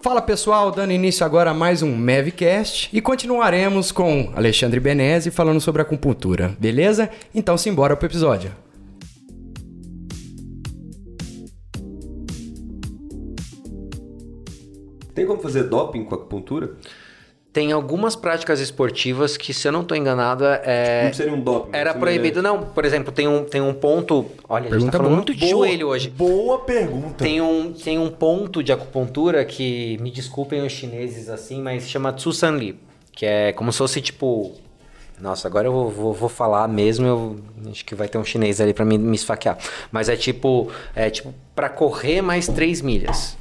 Fala pessoal, dando início agora a mais um Mavcast e continuaremos com Alexandre Benese falando sobre acupuntura, beleza? Então simbora pro episódio. Tem como fazer doping com acupuntura? Tem algumas práticas esportivas que, se eu não estou enganado, é. Não seria um doping. Era proibido. Não, por exemplo, tem um, tem um ponto. Olha, a gente Pergunta tá falando boa. muito de joelho hoje. Boa pergunta. Tem um, tem um ponto de acupuntura que, me desculpem os chineses assim, mas chama Tsusanli. Que é como se fosse tipo. Nossa, agora eu vou, vou, vou falar mesmo. Eu acho que vai ter um chinês ali pra me, me esfaquear. Mas é tipo. É tipo pra correr mais 3 milhas.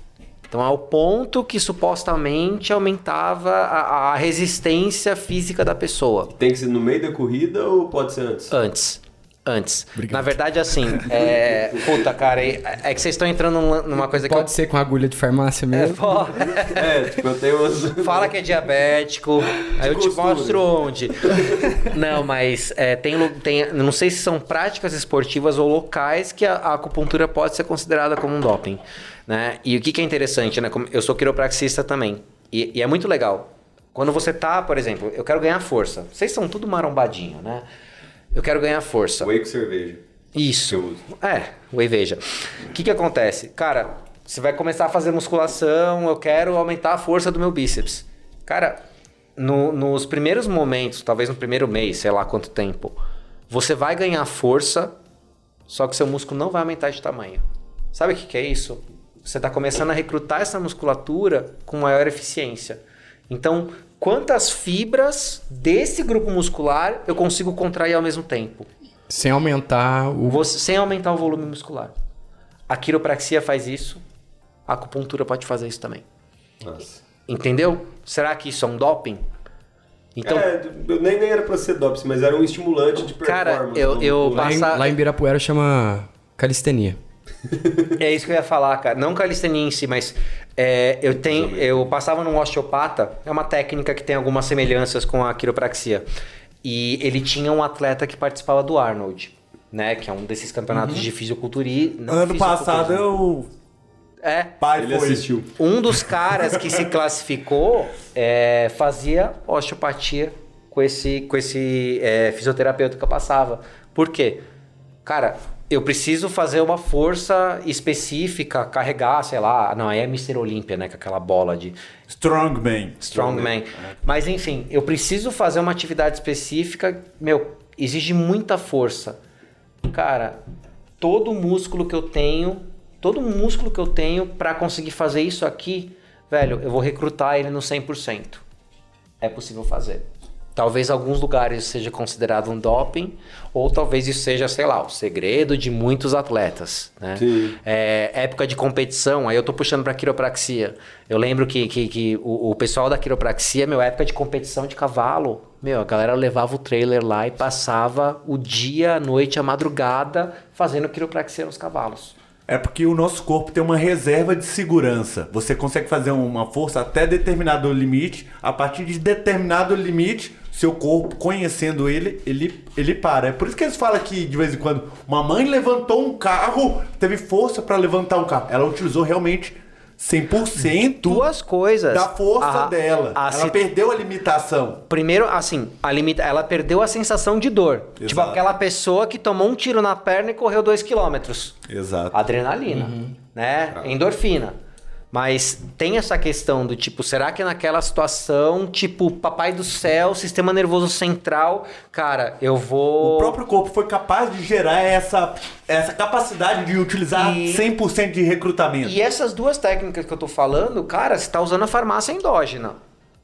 Então é o ponto que supostamente aumentava a, a resistência física da pessoa. Tem que ser no meio da corrida ou pode ser antes? Antes. Antes. Na verdade, assim, é. Puta, cara, é, é que vocês estão entrando numa- coisa que eu Pode ser com agulha de farmácia É, mesmo. pô, É, tipo, eu tenho umas... fala que é diabetético, aí eu te costura. mostro onde. Não, mas é, tem, tem. Não sei se são práticas esportivas ou locais que a, a acupuntura pode ser considerada como um doping. Né? E o que, que é interessante, né? Eu sou quiropraxista também. E, e é muito legal. Quando você tá, por exemplo, eu quero ganhar força. Vocês são tudo marombadinho, né? Eu quero ganhar força. Whey com cerveja. Isso. Que eu uso. É, whey veja. O que que acontece? Cara, você vai começar a fazer musculação, eu quero aumentar a força do meu bíceps. Cara, no- nos primeiros momentos, talvez no primeiro mês, sei lá quanto tempo, você vai ganhar força, só que seu músculo não vai aumentar de tamanho. Sabe o que, que é isso? Você está começando a recrutar essa musculatura com maior eficiência. Então, quantas fibras desse grupo muscular eu consigo contrair ao mesmo tempo? Sem aumentar o. Você- sem aumentar o volume muscular. A quiropraxia faz isso, a acupuntura pode fazer isso também. Nossa. Entendeu? Será que isso é um doping? Então, É, eu nem, nem era pra ser doping, mas era um estimulante de Cara, performance. eu- não eu muscular. Lá em, lá em Birapuera chama calistenia. é isso que eu ia falar, cara. Não calistenia em si, mas é, eu tenho, eu passava num osteopata, é uma técnica que tem algumas semelhanças com a quiropraxia. E ele tinha um atleta que participava do Arnold, né? Que é um desses campeonatos de fisiculturismo. Ano passado eu. É. Pai Ele foi. assistiu. Um dos caras que se classificou é, fazia osteopatia com esse, com esse é, fisioterapeuta que eu passava. Por quê? Cara, eu preciso fazer uma força específica, carregar, sei lá. Não, é Mr. Olímpia, né? Com aquela bola de Strongman. strongman. Mas enfim, eu preciso fazer uma atividade específica. Meu, exige muita força. Cara, todo músculo que eu tenho, todo músculo que eu tenho para conseguir fazer isso aqui, velho, eu vou recrutar ele no 100%. É possível fazer. Talvez alguns lugares seja considerado um doping, ou talvez isso seja, sei lá, o segredo de muitos atletas, né? Sim. É, época de competição, aí eu tô puxando pra quiropraxia. Eu lembro que, que, que o, o pessoal da quiropraxia, meu, época de competição de cavalo, meu, a galera levava o trailer lá e passava o dia, a noite, a madrugada fazendo quiropraxia nos cavalos. É porque o nosso corpo tem uma reserva de segurança. Você consegue fazer uma força até determinado limite. A partir de determinado limite, seu corpo, conhecendo ele, ele, ele para. É por isso que eles falam que, de vez em quando, uma mãe levantou um carro, teve força para levantar um carro. Ela utilizou realmente 100% Duas coisas. da força A- dela. a ela si- perdeu a limitação. Primeiro, assim, a limita... ela perdeu a sensação de dor. Tipo Exato. aquela pessoa que tomou um tiro na perna e correu dois quilômetros. Exato. Adrenalina, né? Endorfina. Mas tem essa questão do tipo, será que naquela situação, tipo, papai do céu, sistema nervoso central, cara, eu vou. O próprio corpo foi capaz de gerar essa, essa capacidade de utilizar E- 100% de recrutamento. E essas duas técnicas que eu tô falando, cara, você tá usando a farmácia endógena.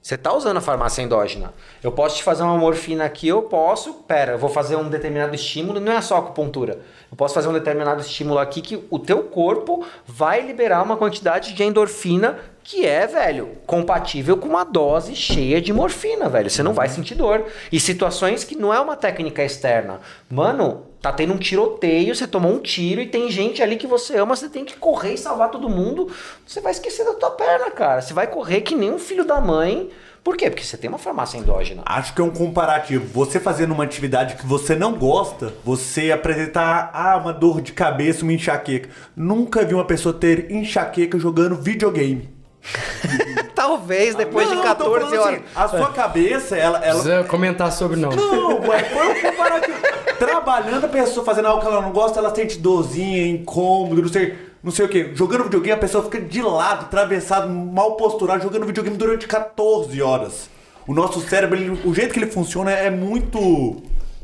Você tá usando a farmácia endógena. Eu posso te fazer uma morfina aqui, eu posso. Pera, eu vou fazer um determinado estímulo, não é só acupuntura. Eu posso fazer um determinado estímulo aqui que o teu corpo vai liberar uma quantidade de endorfina que é, velho, compatível com uma dose cheia de morfina, velho. Você não vai sentir dor. E situações que não é uma técnica externa. Mano, tá tendo um tiroteio, você tomou um tiro e tem gente ali que você ama, você tem que correr e salvar todo mundo. Você vai esquecer da tua perna, cara. Você vai correr que nem um filho da mãe. Por quê? Porque você tem uma farmácia endógena. Acho que é um comparativo. Você fazendo uma atividade que você não gosta, você apresentar ah, uma dor de cabeça, uma enxaqueca. Nunca vi uma pessoa ter enxaqueca jogando videogame. Talvez depois Não, de eu tô 14 falando horas. assim, a sua cabeça, ela. ela... Precisa comentar sobre não. Não, ué, foi um comparativo. Trabalhando a pessoa fazendo algo que ela não gosta, ela sente dorzinha, incômodo, não sei, não sei o que. Jogando videogame, a pessoa fica de lado, atravessado, mal posturado, jogando videogame durante 14 horas. O nosso cérebro, ele- o jeito que ele funciona é muito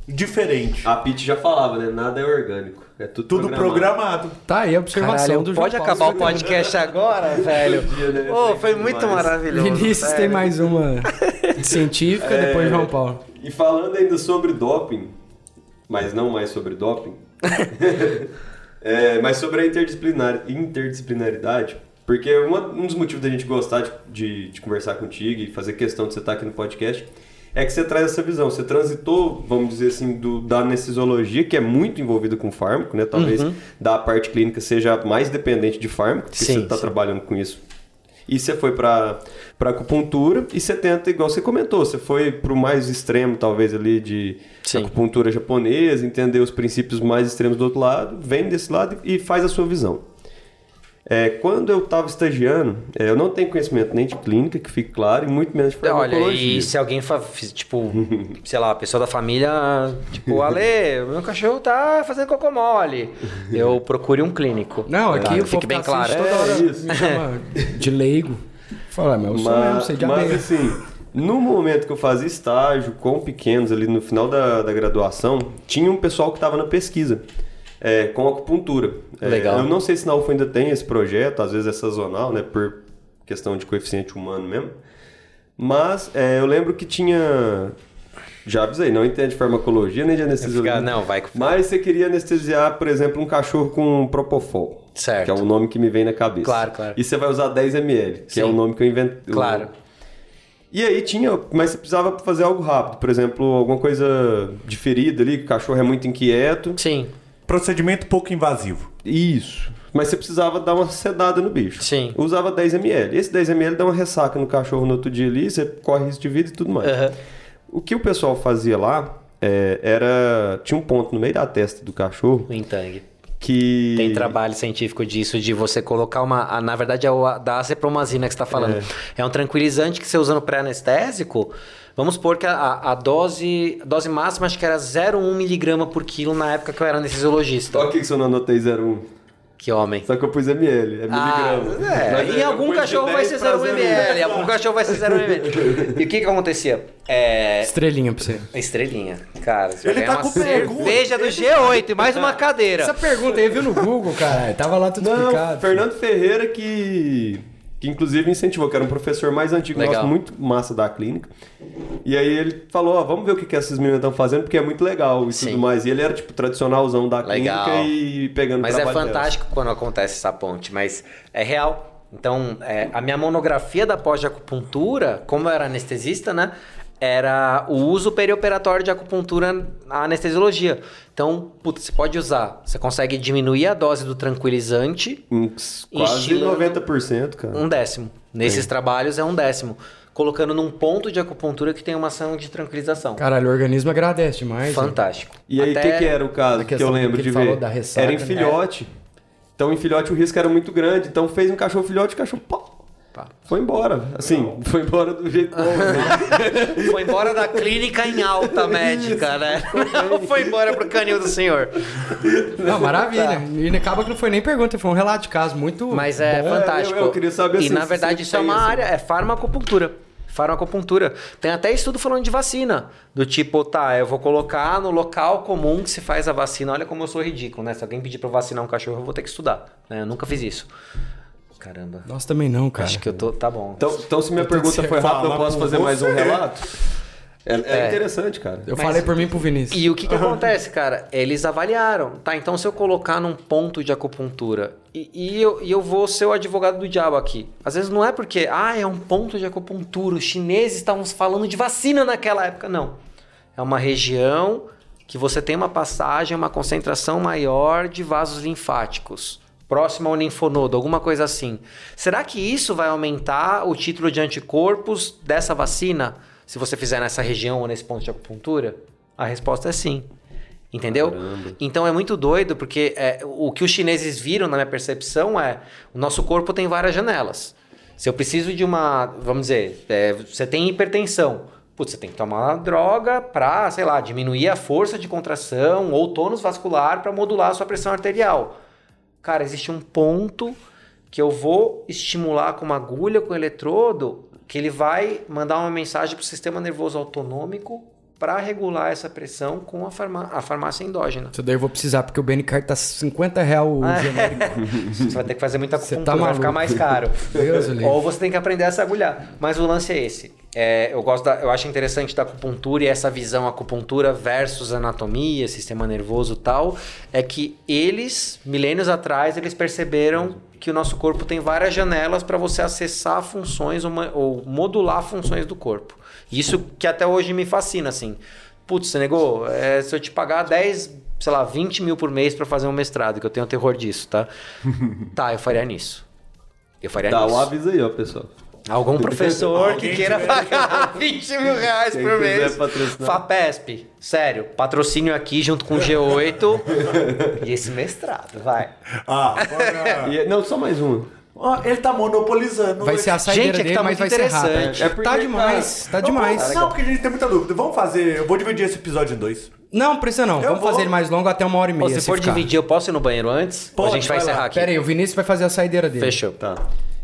diferente. A Pete já falava, né? Nada é orgânico. É tudo, Tudo programado. Tá aí a observação Caralho, do pode João acabar o podcast agora, velho? Ô, foi muito demais. maravilhoso. Vinícius tem mais uma científica, depois João Paulo. E falando ainda sobre doping, mas não mais sobre doping, é, mas sobre a interdisciplinar, interdisciplinaridade, porque uma- um dos motivos da gente gostar de, de, de conversar contigo e fazer questão de você estar aqui no podcast é que você traz essa visão. Você transitou, vamos dizer assim, do, da anestesiologia, que é muito envolvida com fármaco, né? Talvez da parte clínica seja mais dependente de fármaco, porque Sim, você está trabalhando com isso e você foi para para acupuntura e você tenta, igual você comentou, você foi para o mais extremo, talvez, ali de Sim. acupuntura japonesa, entender os princípios mais extremos do outro lado, vem desse lado e faz a sua visão. É, quando eu estava estagiando, é, eu não tenho conhecimento nem de clínica, que fique claro, e muito menos de Olha, farmacologia. e se alguém, tipo, sei lá, a pessoa da família, tipo, Ale, meu cachorro tá fazendo cocô mole. Eu procure um clínico. Não, aqui Tá? o Fique povo bem assiste claro. toda É hora isso. me chama de leigo. Fala, mas eu sou mesmo, sei de mas assim, no momento que eu fazia estágio com pequenos ali no final da, da graduação, tinha um pessoal que estava na pesquisa é, com acupuntura. É, Legal. eu não sei se na UFA ainda tem esse projeto, às vezes é sazonal, né, por questão de coeficiente humano mesmo. Mas é, eu lembro que tinha. Já avisei, não entende farmacologia nem de anestesiologia. Fica- não, vai Mas você queria anestesiar, por exemplo, um cachorro com propofol. Certo. Que é o nome que me vem na cabeça. Claro, claro. E você vai usar 10 ml, que Sim. é o nome que eu inventei. Claro. E aí tinha, mas você precisava fazer algo rápido. Por exemplo, alguma coisa de ferida ali, que o cachorro é muito inquieto. Sim, Procedimento pouco invasivo. Isso. Mas você precisava dar uma sedada no bicho. Sim. Usava 10 ml. Esse 10 ml dá uma ressaca no cachorro no outro dia ali, você corre risco de vida e tudo mais. Aham. O que o pessoal fazia lá é, era. Tinha um ponto no meio da testa do cachorro o Intang. Que. Tem trabalho científico disso, de você colocar uma. Na verdade, é o da azepromazina que você está falando. É. um tranquilizante que você usa no pré-anestésico. Vamos supor que a, a- dose, a dose máxima acho que era 0,1 miligrama por quilo na época que eu era anestesiologista. O que que eu não anotei 01. Que homem. Só que eu pus ml, é Ah, miligrama. é, Mas eu algum cachorro vai 10 ser pra 0,1 0,1. ml, algum cachorro vai ser 0,1 ml. E o que que acontecia? É, Estrelinha pra você. Estrelinha. Cara, você Ele tá uma com pergunta. cerveja do G8 e mais uma cadeira. Essa pergunta aí viu no Google, cara. Tava lá tudo Não, explicado. Fernando Ferreira que, que inclusive incentivou, que era um professor mais antigo Legal. nosso, muito massa da clínica. E aí ele falou, ó, vamos ver o que, que essas meninas estão fazendo, porque é muito legal e Sim. tudo mais. E ele era, tipo, tradicionalzão da Legal. clínica e pegando Mas é trabalho delas. fantástico quando acontece essa ponte, mas é real. Então, é, a minha monografia da pós de acupuntura, como eu era anestesista, né? Era o uso perioperatório de acupuntura na anestesiologia. Então, putz, você pode usar. Você consegue diminuir a dose do tranquilizante Uns Quase Estilando- 90%, cara. um décimo. Nesses trabalhos é um décimo. Colocando num ponto de acupuntura que tem uma ação de tranquilização. Caralho, o organismo agradece demais. né? Fantástico. E aí, o que, que era o caso que eu lembro que de ver? da ressaca, era em né? filhote. Então, em filhote, o risco era muito grande. Então, fez um cachorro filhote, o cachorro. Foi embora. Assim, foi embora do jeito bom. né? Foi embora da clínica em alta médica, né? Não foi embora pro canil do senhor. Não, maravilha. E acaba que não foi nem pergunta, foi um relato de caso muito. Mas é Bom, fantástico. eu- eu queria saber, E assim, na verdade isso é uma assim- área, é farmacopuntura. Farmacopuntura. Tem até estudo falando de vacina. Do tipo, tá, eu vou colocar no local comum que se faz a vacina. Olha como eu sou ridículo, né? Se alguém pedir pra eu vacinar um cachorro, eu vou ter que estudar. né? Eu nunca fiz isso. Caramba. Nós também não, cara. Acho que eu tô. Tá bom. Então, então se minha pergunta foi rápida, eu posso fazer mais um você. relato? É, é É. interessante, cara. Eu Mas- falei por mim e pro Vinícius. E o que, que acontece, cara? Eles avaliaram. Tá, então se eu colocar num ponto de acupuntura e, e eu, e eu vou ser o advogado do diabo aqui. Às vezes não é porque, ah, é um ponto de acupuntura, os chineses estavam falando de vacina naquela época. Não. É uma região que você tem uma passagem, uma concentração maior de vasos linfáticos. Próximo ao linfonodo, alguma coisa assim. Será que isso vai aumentar o título de anticorpos dessa vacina? Se você fizer nessa região ou nesse ponto de acupuntura? A resposta é sim. Entendeu? Caramba. Então é muito doido, porque é, o que os chineses viram, na minha percepção, é o nosso corpo tem várias janelas. Se eu preciso de uma, vamos dizer, é, você tem hipertensão. Putz, você tem que tomar uma droga para, sei lá, diminuir a força de contração ou tônus vascular para modular a sua pressão arterial. Cara, existe um ponto que eu vou estimular com uma agulha, com um eletrodo, que ele vai mandar uma mensagem para o sistema nervoso autonômico para regular essa pressão com a, farmá a farmácia endógena. Isso daí eu vou precisar, porque o BNCard tá 50 reais o Ah, é. genérico. Você vai ter que fazer muita acupuntura, tá vai ficar mais caro. Deus. Ou você tem que aprender a se agulhar. Mas o lance é esse. É, eu gosto da, eu acho interessante da acupuntura e essa visão acupuntura versus anatomia, sistema nervoso e tal, é que eles, milênios atrás, eles perceberam que o nosso corpo tem várias janelas para você acessar funções ou, ou modular funções do corpo. Isso que até hoje me fascina, assim. Putz, você negou? É, se eu te pagar 10, sei lá, 20 mil por mês para fazer um mestrado, que eu tenho terror disso, tá? tá, eu faria nisso. Eu faria Dá nisso. um aviso aí, ó, pessoal. Algum professor que queira pagar 20 mil reais Quem por mês. FAPESP, sério, patrocínio aqui junto com o G8 e esse mestrado, vai. Ah. E- não, só mais um. Ó, ele tá monopolizando. Vai ser a saideira Gente, é que dele, tá mas muito vai ser rápido. É porque, tá demais, tá demais. Não, porque a gente tem muita dúvida. Vamos fazer. Eu vou dividir esse episódio em dois. Não, precisa não. Eu Vamos vou. fazer ele mais longo até uma hora e Pô, meia. se for ficar. dividir, eu posso ir no banheiro antes? Ou a gente vai, vai lá. encerrar aqui? Pera aí, o Vinícius vai fazer a saideira dele. Fechou. Tá.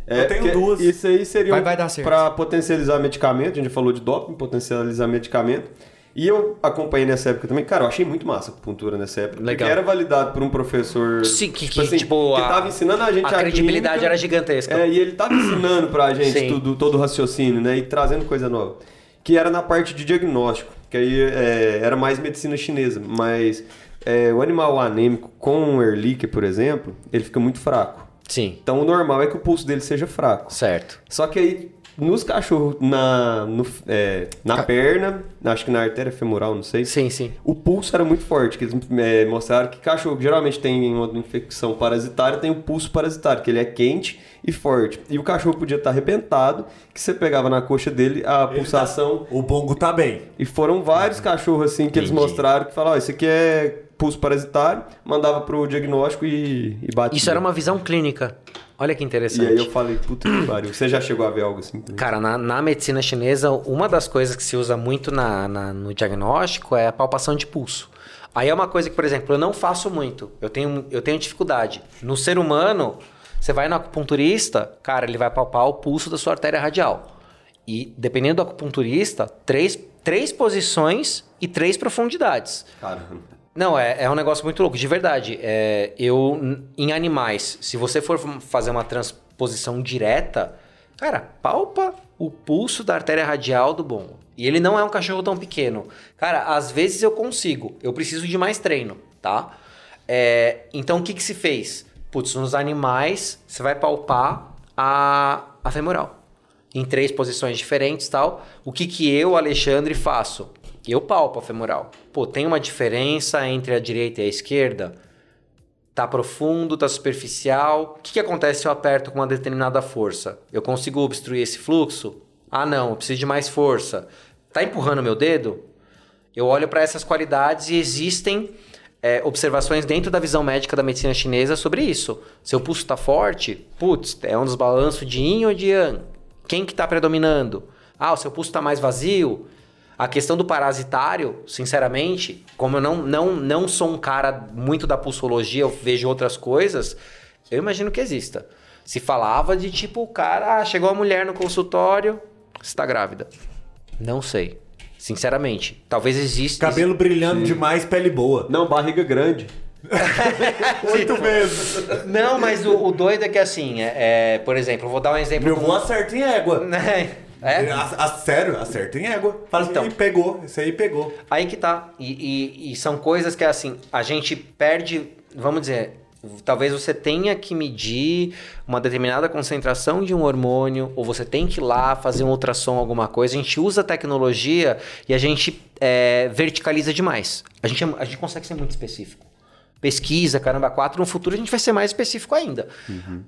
Eu tenho duas. Isso aí seria Vai- um- vai dar certo. pra potencializar medicamento. A gente falou de doping, potencializar medicamento. E eu acompanhei nessa época também. Cara, eu achei muito massa a acupuntura nessa época. Legal. Porque era validado por um professor. Sim, que- que, tipo, que a- tava ensinando a gente a credibilidade clínica. era gigantesca. É, e ele tava ensinando pra gente Sim. tudo, todo o raciocínio, né? E trazendo coisa nova. Que era na parte de diagnóstico. Que aí é, era mais medicina chinesa. Mas é, o animal anêmico com Ehrlichia, por exemplo, ele fica muito fraco. Sim, Então o normal é que o pulso dele seja fraco. certo. Só que aí, nos cachorros, na, no- é, na perna, acho que na artéria femoral, não sei. Sim, sim. O pulso era muito forte, que eles é, mostraram que cachorro que geralmente tem uma infecção parasitária, tem o pulso parasitário, que ele é quente e forte. E o cachorro podia estar arrebentado, que você pegava na coxa dele a pulsação. O bongo tá bem. E foram vários cachorros assim que eles Entendi. mostraram que falaram, ó, isso aqui é pulso parasitário, mandava pro diagnóstico e, e batia. Isso era uma visão clínica. Olha que E interessante. aí eu falei, puta que pariu. Você já chegou a ver algo assim também? Cara, na, na medicina chinesa, uma das coisas que se usa muito na, na- no diagnóstico é a palpação de pulso. Aí é uma coisa que, por exemplo, eu não faço muito. Eu tenho, eu tenho dificuldade. No ser humano, você vai no acupunturista, cara, ele vai palpar o pulso da sua artéria radial. E dependendo do acupunturista, três, três posições e três profundidades. Caramba. Não, é, é um negócio muito louco, de verdade. É, eu, em animais, se você for fazer uma transposição direta, cara, palpa o pulso da artéria radial do bom. E ele não é um cachorro tão pequeno. Cara, às vezes eu consigo, eu preciso de mais treino, tá? É, então o que, que se fez? Putz, nos animais, você vai palpar a, a femoral em três posições diferentes tal. O que que eu, Alexandre, faço? Eu palpo a femoral. Pô, tem uma diferença entre a direita e a esquerda? Tá profundo, tá superficial. O que, que acontece se eu aperto com uma determinada força? Eu consigo obstruir esse fluxo? Ah, não, eu preciso de mais força. Tá empurrando meu dedo? Eu olho para essas qualidades e existem é, observações dentro da visão médica da medicina chinesa sobre isso. Seu pulso está forte, putz, é um desbalanço de yin ou de yang. Quem que está predominando? Ah, o seu pulso está mais vazio. A questão do parasitário, sinceramente, como eu não, não, não sou um cara muito da pulsologia, eu vejo outras coisas, eu imagino que exista. Se falava de tipo, o cara, ah, chegou a mulher no consultório, está grávida. Não sei. Sinceramente. Talvez exista. Cabelo brilhando demais, pele boa. Não, barriga grande. Oito meses. Não, mas o, o doido é que assim, é, é, por exemplo, eu vou dar um exemplo. Meu um- avô acerta em égua. É? A, a- sério, acerta em égua. Fala Então. então. pegou, isso aí pegou. Aí que tá. E, e- e são coisas que assim, a gente perde, vamos dizer, talvez você tenha que medir uma determinada concentração de um hormônio, ou você tem que ir lá fazer um ultrassom, alguma coisa. A gente usa a tecnologia e a gente é, verticaliza demais. A gente, é- a gente consegue ser muito específico. Pesquisa, caramba, quatro. No futuro a gente vai ser mais específico ainda.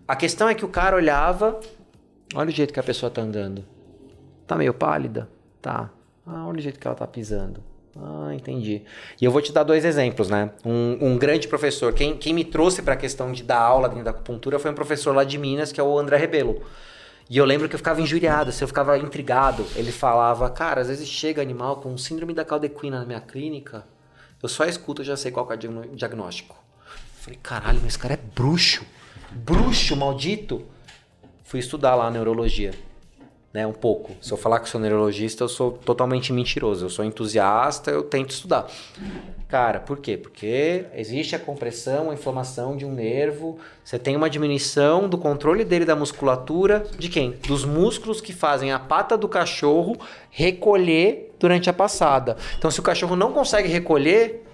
A questão é que o cara olhava, olha o jeito que a pessoa tá andando. Tá meio pálida? Tá. Ah, olha o jeito que ela tá pisando. Ah, entendi. E eu vou te dar dois exemplos, né? Um, um grande professor, quem, quem me trouxe para a questão de dar aula dentro da acupuntura foi um professor lá de Minas, que é o André Rebelo. E eu lembro que eu ficava injuriado, assim, eu ficava intrigado. Ele falava, cara, às vezes chega animal com síndrome da caldequina na minha clínica, eu só escuto, eu já sei qual é o diagnóstico. Eu falei, caralho, mas esse cara é bruxo. Bruxo, maldito. Fui estudar lá neurologia. Né, um pouco. Se eu falar que sou neurologista, eu sou totalmente mentiroso. Eu sou entusiasta, eu tento estudar. Cara, por quê? Porque existe a compressão, a inflamação de um nervo. Você tem uma diminuição do controle dele da musculatura. De quem? Dos músculos que fazem a pata do cachorro recolher durante a passada. Então, se o cachorro não consegue recolher,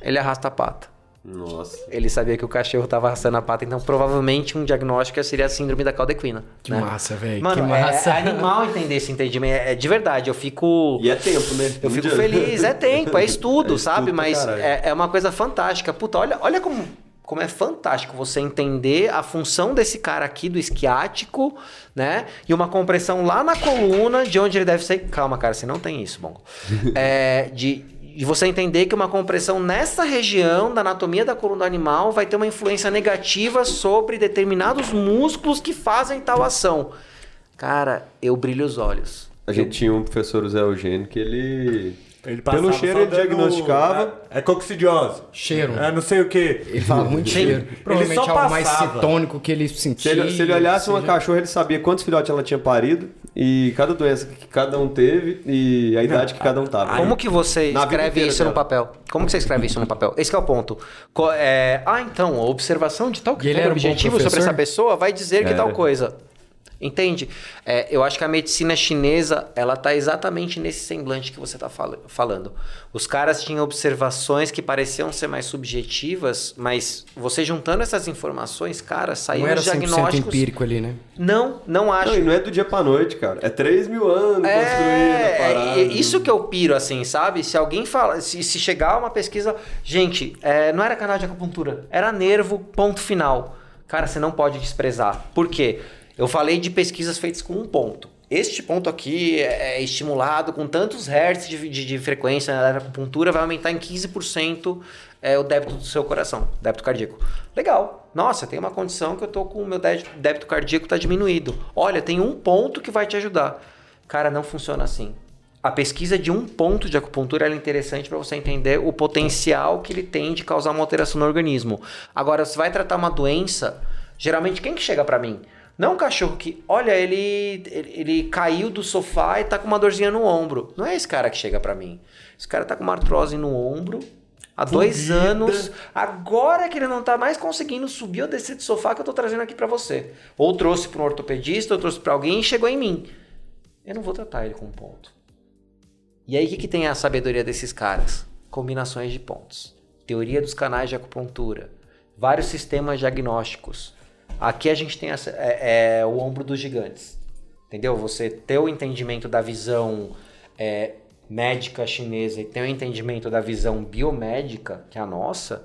ele arrasta a pata. Nossa. Ele sabia que o cachorro estava arrastando a pata, então provavelmente um diagnóstico seria a síndrome da caldequina. Que né? massa, velho. Mano, Que é- massa. É, animal entender esse entendimento. É, é de verdade, eu fico. E é tempo, né? Eu fico feliz, é tempo, é estudo, É sabe? estudo Mas é, é uma coisa fantástica. Puta, olha, olha como, como é fantástico você entender a função desse cara aqui, do esquiático, né? E uma compressão lá na coluna, de onde ele deve ser. Calma, cara, você não tem isso, bom. É, de, de você entender que uma compressão nessa região da anatomia da coluna do animal vai ter uma influência negativa sobre determinados músculos que fazem tal ação. Cara, eu brilho os olhos. A gente tinha um professor, Zé Eugênio, que ele... Ele Pelo cheiro ele diagnosticava. É, é coxidiose. Cheiro. É não sei o que. Ele fala muito cheiro. Provavelmente Ele só algo mais cetônico que ele Se sentia. ele, se ele olhasse uma seja- cachorra, ele sabia quantos filhotes ela tinha parido e cada doença que cada um teve e a idade que cada um tava. Como que você Na escreve isso no papel? Como que você escreve isso no papel? Esse que é o ponto. Co- é, ah, então, a observação de tal E ele critério era um objetivo sobre essa pessoa vai dizer que tal coisa. Entende? É, eu acho que a medicina chinesa, ela tá exatamente nesse semblante que você tá fala- falando. Os caras tinham observações que pareciam ser mais subjetivas, mas você juntando essas informações, cara, era os 100% diagnósticos... empírico ali, né? Não, não acho. Não, e não é do dia pra noite, cara. É 3 mil anos construindo a É, parada. é, isso que eu piro, assim, sabe? Se alguém fala, se, se chegar uma pesquisa. Gente, é, não era canal de acupuntura, era nervo, ponto final. Cara, você não pode desprezar. Por quê? Eu falei de pesquisas feitas com um ponto. Este ponto aqui é estimulado com tantos hertz de, de, de frequência na acupuntura, vai aumentar em 15% é, o débito do seu coração, débito cardíaco. Legal. Nossa, tem uma condição que eu tô com o meu débito, cardíaco tá diminuído. Olha, tem um ponto que vai te ajudar. Cara, não funciona assim. A pesquisa de um ponto de acupuntura é interessante para você entender o potencial que ele tem de causar uma alteração no organismo. Agora, você vai tratar uma doença, geralmente quem que chega para mim? Não um cachorro que, olha, ele, ele, ele caiu do sofá e tá com uma dorzinha no ombro. Não é esse cara que chega para mim. Esse cara tá com uma artrose no ombro há dois anos. Agora que ele não tá mais conseguindo subir ou descer do sofá que eu tô trazendo aqui para você. Ou trouxe para um ortopedista, ou trouxe para alguém e chegou em mim. Eu não vou tratar ele com um ponto. E aí, o que, que tem a sabedoria desses caras? Combinações de pontos. Teoria dos canais de acupuntura. Vários sistemas diagnósticos. Aqui a gente tem essa- é, é o ombro dos gigantes. Entendeu? Você ter o entendimento da visão é, médica chinesa e ter o entendimento da visão biomédica, que é a nossa,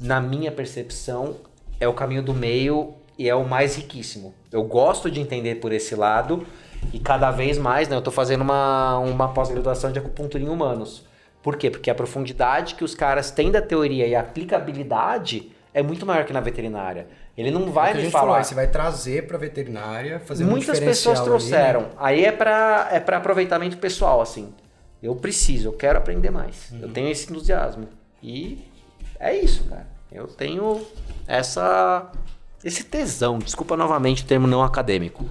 na minha percepção, é o caminho do meio e é o mais riquíssimo. Eu gosto de entender por esse lado e cada vez mais, né? Eu tô fazendo uma, uma pós-graduação de acupuntura em humanos. Por quê? Porque a profundidade que os caras têm da teoria e a aplicabilidade é muito maior que na veterinária. Ele não vai É me gente falar. falou, você vai trazer pra veterinária, fazer um Muitas diferencial pessoas ali, trouxeram. né? Aí é pra, é pra aproveitamento pessoal, assim. Eu preciso, eu quero aprender mais. Uhum. Eu tenho esse entusiasmo. E é isso, cara. Eu tenho essa esse tesão. Desculpa novamente o termo não acadêmico.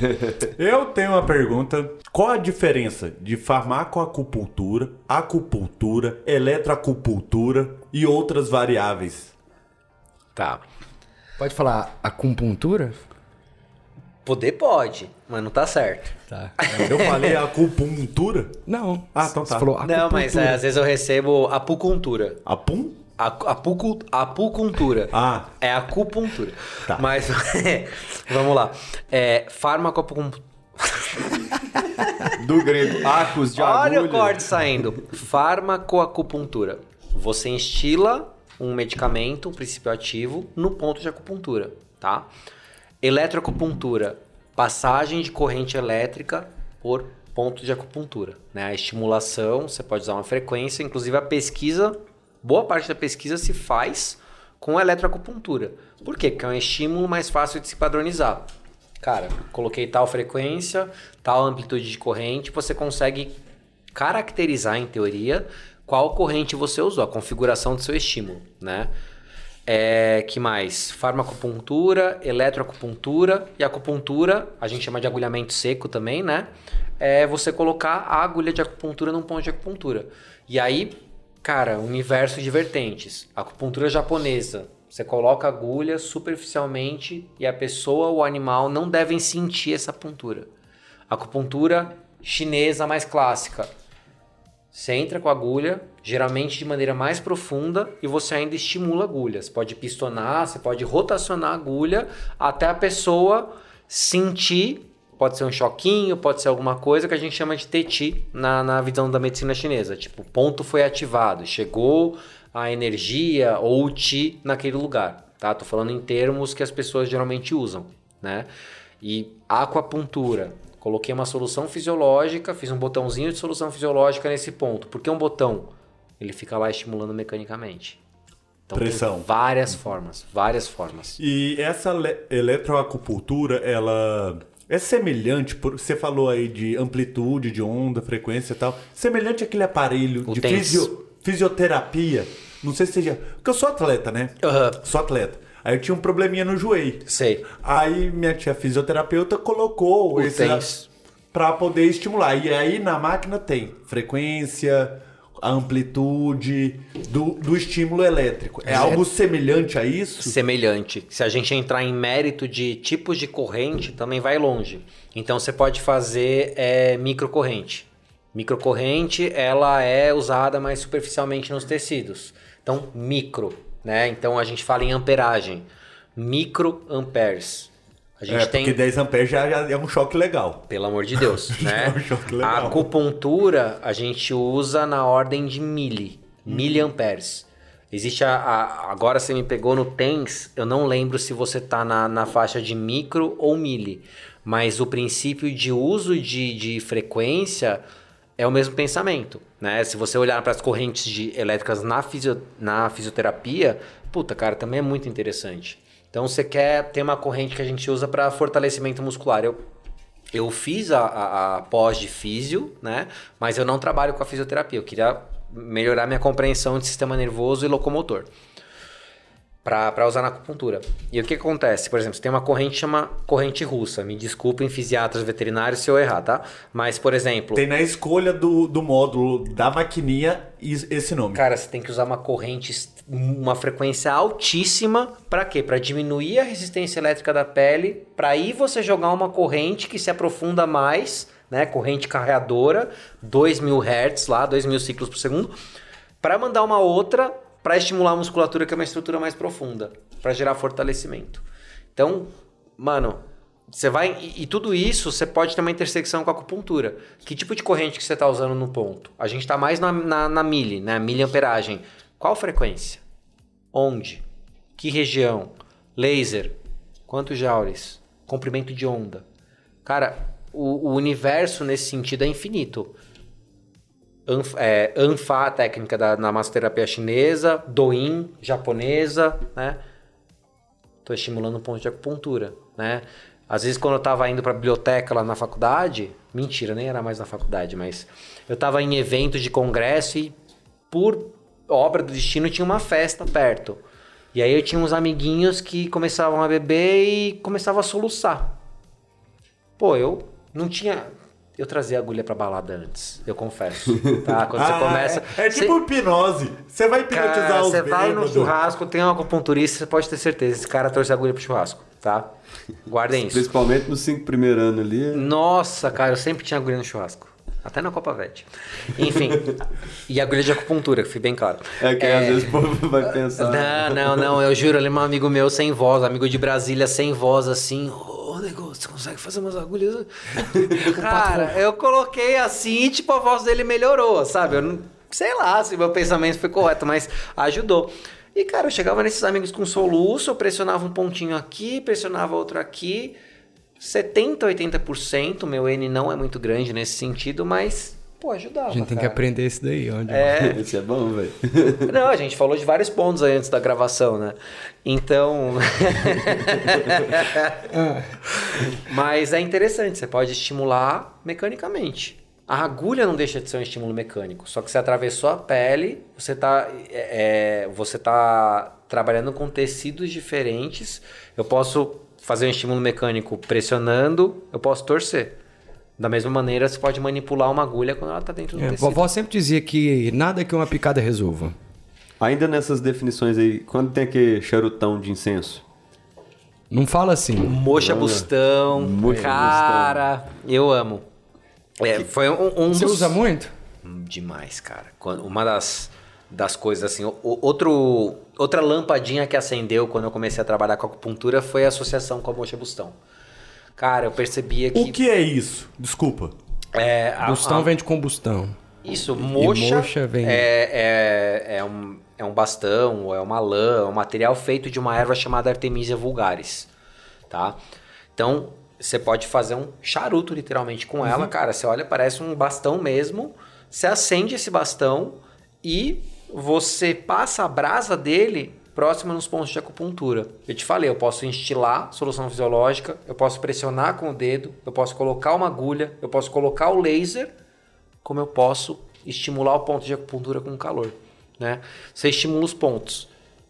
Eu tenho uma pergunta. Qual a diferença de farmacoacupuntura, acupuntura, eletroacupuntura e outras variáveis? Tá. Pode falar acupuntura? Poder pode, mas não tá certo. Tá. Eu falei acupuntura? Não. Ah, então tá. Você falou Não, mas é, acupuntura. às vezes eu recebo apupuntura. Apum? Apucu- apupuntura. Ah, É acupuntura. Tá. Mas vamos lá. É farmacoacupuntura. Do grego, acus de Olha agulha. o corte saindo. Farmacoacupuntura. Você instila um medicamento, um princípio ativo, no ponto de acupuntura, tá? Eletroacupuntura. Passagem de corrente elétrica por ponto de acupuntura. Né? A estimulação, você pode usar uma frequência, inclusive a pesquisa, boa parte da pesquisa se faz com eletroacupuntura. Por quê? Porque é um estímulo mais fácil de se padronizar. Cara, coloquei tal frequência, tal amplitude de corrente, você consegue caracterizar, em teoria, qual corrente você usou, a configuração do seu estímulo, né? É, que mais? Farmacopuntura, eletroacupuntura e acupuntura, a gente chama de agulhamento seco também, né? É você colocar a agulha de acupuntura num ponto de acupuntura. E aí, cara, universo de vertentes. Acupuntura japonesa, você coloca a agulha superficialmente e a pessoa ou o animal não devem sentir essa pontura. Acupuntura chinesa mais clássica. Você entra com a agulha, geralmente de maneira mais profunda, e você ainda estimula a agulha. Você pode pistonar, você pode rotacionar a agulha até a pessoa sentir. Pode ser um choquinho, pode ser alguma coisa que a gente chama de teti na, na visão da medicina chinesa. Tipo, o ponto foi ativado, chegou a energia ou o ti naquele lugar. Tá? Tô falando em termos que as pessoas geralmente usam. Né? E aquapuntura, Coloquei uma solução fisiológica, fiz um botãozinho de solução fisiológica nesse ponto. Por que um botão? Ele fica lá estimulando mecanicamente. Então Pressão. várias formas, várias formas. E essa le- eletroacupuntura, ela é semelhante, você falou aí de amplitude, de onda, frequência e tal, semelhante àquele aparelho O de fisio- fisioterapia. Não sei se seja. Porque eu sou atleta, né? Aham. Sou atleta. Aí eu tinha um probleminha no joelho. Sei. Aí minha tia fisioterapeuta colocou O esse TENS. para poder estimular. E aí na máquina tem frequência, amplitude do, do estímulo elétrico. É, É. algo semelhante a isso? Semelhante. Se a gente entrar em mérito de tipos de corrente, também vai longe. Então você pode fazer é, microcorrente. Microcorrente, ela é usada mais superficialmente nos tecidos. Então, micro, né? Então a gente fala em amperagem. Microamperes. A gente é, tem porque 10 amperes já, já é um choque legal. pelo amor de Deus, né? É um choque A legal. acupuntura a gente usa na ordem de mili, miliamperes. Existe a, a- Agora você me pegou no TENS, eu não lembro se você tá na, na faixa de micro ou mili. Mas o princípio de uso de, de frequência é o mesmo pensamento. Né? Se você olhar para as correntes de- elétricas na, fisio, na fisioterapia, puta, cara, também é muito interessante. Então você quer ter uma corrente que a gente usa para fortalecimento muscular. Eu eu fiz a, a, a pós de físio, né? Mas eu não trabalho com a fisioterapia. Eu queria melhorar minha compreensão de sistema nervoso e locomotor para usar na acupuntura. E o que acontece? Por exemplo, você tem uma corrente que chama corrente russa. Me desculpem, fisiatras veterinários, se eu errar, tá? Mas, por exemplo, Tem na escolha do, do módulo da maquininha esse nome. Cara, você tem que usar uma corrente, uma frequência altíssima. Pra quê? Pra diminuir a resistência elétrica da pele. Pra aí você jogar uma corrente que se aprofunda mais, né? Corrente carreadora, 2000 Hz lá, 2000 ciclos por segundo. Pra mandar uma outra pra estimular a musculatura, que é uma estrutura mais profunda, Pra gerar fortalecimento. Então, mano, você vai. E, e tudo isso você pode ter uma intersecção com a acupuntura. Que tipo de corrente que você está usando no ponto? A gente está mais na, na, na mili, né? Miliamperagem. Qual frequência? Onde? Que região? Laser? Quantos joules? Comprimento de onda? Cara, o, o universo nesse sentido é infinito. É, Anfa, a técnica da, na massoterapia chinesa, Doin, japonesa, né? Tô estimulando um ponto de acupuntura, né? Às vezes quando eu tava indo pra biblioteca lá na faculdade, mentira, nem era mais na faculdade, mas eu tava em eventos de congresso e por obra do destino tinha uma festa perto. E aí eu tinha uns amiguinhos que começavam a beber e começavam a soluçar. Pô, eu não tinha. Eu trazia agulha pra balada antes, eu confesso. Tá? Quando você Ah, começa. É, é você- tipo hipnose. Você vai hipnotizar Cara, os você vai no churrasco, tem um acupunturista, você pode ter certeza. Esse cara trouxe agulha pro churrasco, tá? Guardem isso. Principalmente nos cinco primeiros anos ali. Nossa, cara, eu sempre tinha agulha no churrasco. Até na Copa Vete. Enfim. e agulha de acupuntura, que fui bem claro. É que às vezes o povo vai pensar. Não, não, não. Eu juro, ele é um amigo meu sem voz, amigo de Brasília sem voz, assim. Ô, negócio, você consegue fazer umas agulhas? Cara, eu coloquei assim e, tipo, a voz dele melhorou, sabe? Eu não sei lá se meu pensamento foi correto, mas ajudou. E, cara, eu chegava nesses amigos com soluço, eu pressionava um pontinho aqui, pressionava outro aqui. 70, 80%, meu N não é muito grande nesse sentido, mas Pô, ajudava. A gente tem que cara. aprender isso daí. Onde É, Esse é bom, velho. não, a gente falou de vários pontos aí antes da gravação, né? Então. Mas é interessante, você pode estimular mecanicamente. A agulha não deixa de ser um estímulo mecânico, só que você atravessou a pele, você está é, você tá trabalhando com tecidos diferentes. Eu posso fazer um estímulo mecânico pressionando, eu posso torcer. Da mesma maneira, você pode manipular uma agulha quando ela está dentro do É, tecido. vovó sempre dizia que nada que uma picada resolva. Ainda nessas definições aí, quando tem aquele charutão de incenso? Não fala assim. Mocha. Bustão. Mocha cara, eu amo. É, foi um, um Você dos- usa muito? Hum, Demais, cara. Quando- uma das, das coisas assim. o- o- outro, outra lampadinha que acendeu quando eu comecei a trabalhar com acupuntura foi a associação com a mocha Bustão. Cara, eu percebia que. O que é isso? Desculpa. É, a- Bustão a- vem de combustão. Isso, mocha, mocha vem- é, é, é, um, é um bastão, ou é uma lã, é um material feito de uma erva chamada Artemisia vulgaris, tá? Então, você pode fazer um charuto literalmente com ela, cara, você olha, parece um bastão mesmo, você acende esse bastão e você passa a brasa dele próxima nos pontos de acupuntura. Eu te falei, eu posso instilar solução fisiológica, eu posso pressionar com o dedo, eu posso colocar uma agulha, eu posso colocar o laser como eu posso estimular o ponto de acupuntura com calor, né? Você estimula os pontos.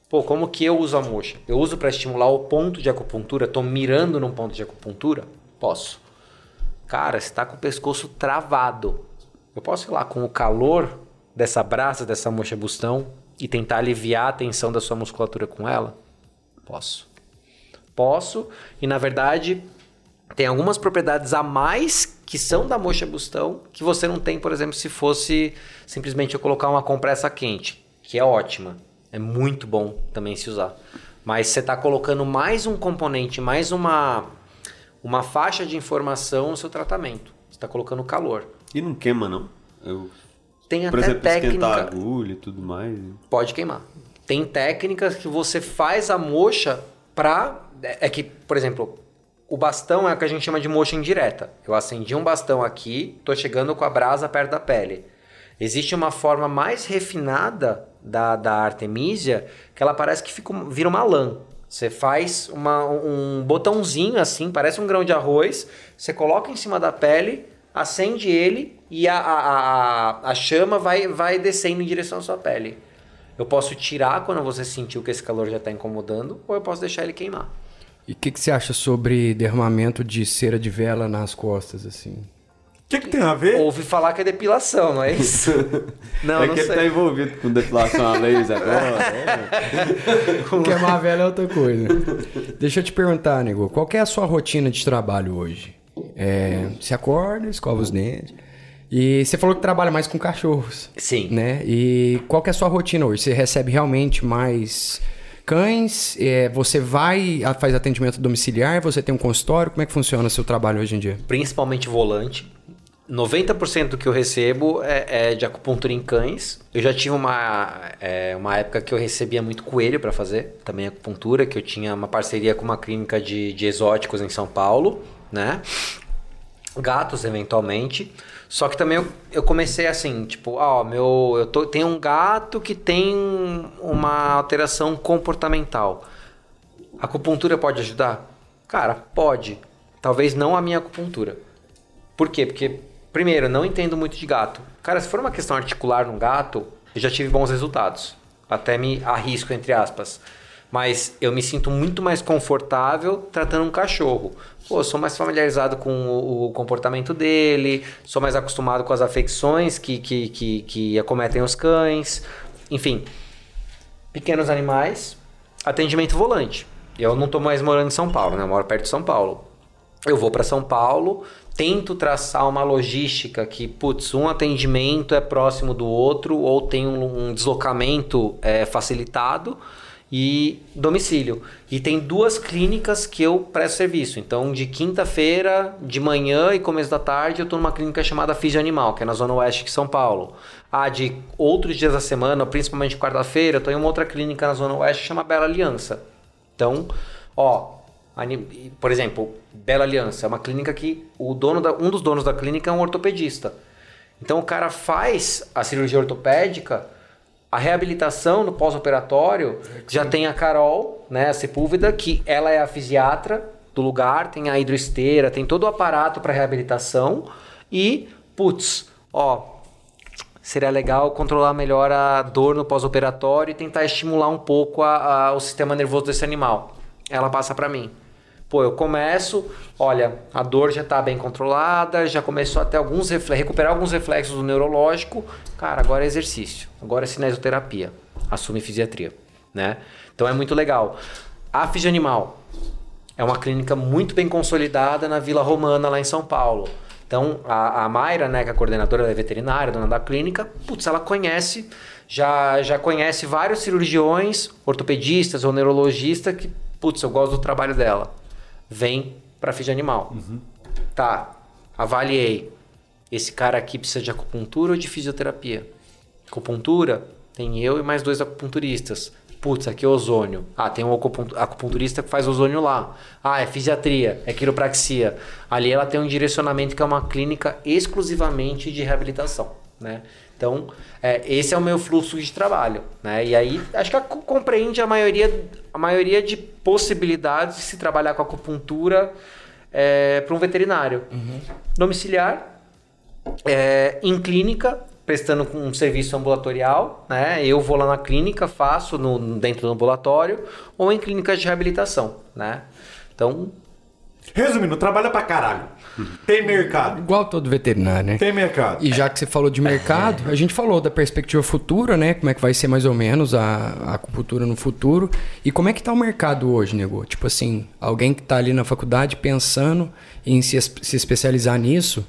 Pô, como que eu uso a mocha? Eu uso para estimular o ponto de acupuntura? Tô mirando num ponto de acupuntura? Posso. Cara, você tá com o pescoço travado. Eu posso ir lá com o calor dessa brasa, dessa mocha bustão e tentar aliviar a tensão da sua musculatura com ela? Posso. Posso, e na verdade tem algumas propriedades a mais que são da mocha bustão que você não tem, por exemplo, se fosse simplesmente eu colocar uma compressa quente, que é ótima. É muito bom também se usar. Mas você está colocando mais um componente, mais uma, uma faixa de informação no seu tratamento. Você está colocando calor. E não queima, não? Eu, Tem por até exemplo, esquentar técnica. agulha e tudo mais. Pode queimar. Tem técnicas que você faz a mocha pra. É que, por exemplo, o bastão é o que a gente chama de mocha indireta. Eu acendi um bastão aqui, tô chegando com a brasa perto da pele. Existe uma forma mais refinada da, da artemisia que ela parece que fica, vira uma lã. Você faz uma- um botãozinho assim, parece um grão de arroz, você coloca em cima da pele, acende ele e a, a, a, a chama vai, vai descendo em direção à sua pele. Eu posso tirar quando você sentiu que esse calor já está incomodando, ou eu posso deixar ele queimar. E o que, que você acha sobre derramamento de cera de vela nas costas, assim? O que, que tem a ver? Ouvi falar que é depilação, não é isso? não, é não que sei. ele tá envolvido com depilação a laser agora. é. Queimar a vela é outra coisa. Deixa eu te perguntar, nego, qual que é a sua rotina de trabalho hoje? É, você acorda, escova os dentes. E você falou que trabalha mais com cachorros. Sim. Né? E qual que é a sua rotina hoje? Você recebe realmente mais cães? É, você vai, faz atendimento domiciliar? Você tem um consultório? Como é que funciona o seu trabalho hoje em dia? Principalmente volante. 90% do que eu recebo é, é de acupuntura em cães. Eu já tive uma, é, uma época que eu recebia muito coelho para fazer, também acupuntura, que eu tinha uma parceria com uma clínica de, de exóticos em São Paulo, né? gatos eventualmente. Só que também eu, eu comecei assim, tipo, ó, meu, eu tô, tenho um gato que tem uma alteração comportamental. A acupuntura pode ajudar? Cara, pode. Talvez não a minha acupuntura. Por quê? Porque, primeiro, não entendo muito de gato. Cara, se for uma questão articular no gato, eu já tive bons resultados. Até me arrisco, entre aspas. Mas eu me sinto muito mais confortável tratando um cachorro. Pô, sou mais familiarizado com o, o comportamento dele, sou mais acostumado com as afecções que, que, que, que acometem os cães. Enfim, pequenos animais, atendimento volante. Eu não estou mais morando em São Paulo, né? Eu moro perto de São Paulo. Eu vou para São Paulo, tento traçar uma logística que, putz, um atendimento é próximo do outro ou tem um, um deslocamento é, facilitado e domicílio. E tem duas clínicas que eu presto serviço. Então, de quinta-feira, de manhã e começo da tarde, eu estou numa clínica chamada Fisio Animal, que é na zona oeste de São Paulo. Ah, de outros dias da semana, principalmente quarta-feira, eu estou em uma outra clínica na zona oeste chama Bela Aliança. Então, ó, por exemplo, Bela Aliança é uma clínica que o dono da, um dos donos da clínica é um ortopedista. Então o cara faz a cirurgia ortopédica, a reabilitação no pós-operatório, já tem a Carol, né, a Sepúlveda, que ela é a fisiatra do lugar, tem a hidroesteira, tem todo o aparato para reabilitação e, putz, ó, seria legal controlar melhor a dor no pós-operatório e tentar estimular um pouco a- a- o sistema nervoso desse animal. Ela passa para mim. Pô, eu começo, olha, a dor já está bem controlada, já começou até alguns reflexos, recuperar alguns reflexos do neurológico. Cara, agora é exercício, agora é cinesioterapia, assume fisiatria, né? Então é muito legal. A Físio Animal é uma clínica muito bem consolidada na Vila Romana, lá em São Paulo. Então, a, a Mayra, né, que é a coordenadora da veterinária, dona da clínica, putz, ela conhece, já, já conhece vários cirurgiões, ortopedistas ou neurologistas que, putz, eu gosto do trabalho dela. Vem pra Físio Animal. Tá, avaliei. Esse cara aqui precisa de acupuntura ou de fisioterapia? Acupuntura, tem eu e mais dois acupunturistas. Putz, aqui é ozônio. Ah, tem um acupun- acupunturista que faz ozônio lá. Ah, é fisiatria, é quiropraxia. Ali ela tem um direcionamento que é uma clínica exclusivamente de reabilitação, né? Então, é, esse é o meu fluxo de trabalho, né? E aí, acho que compreende a maioria, a maioria de possibilidades de se trabalhar com acupuntura para um veterinário. Domiciliar, é, em clínica, prestando um serviço ambulatorial, né? Eu vou lá na clínica, faço no, dentro do ambulatório, ou em clínicas de reabilitação, né? Então, Resumindo, trabalha pra caralho. Tem mercado. Igual todo veterinário, né? Tem mercado. E já que você falou de mercado, a gente falou da perspectiva futura, né? Como é que vai ser mais ou menos a, a acupuntura no futuro. E como é que tá o mercado hoje, nego? Tipo assim, alguém que tá ali na faculdade pensando em se, se especializar nisso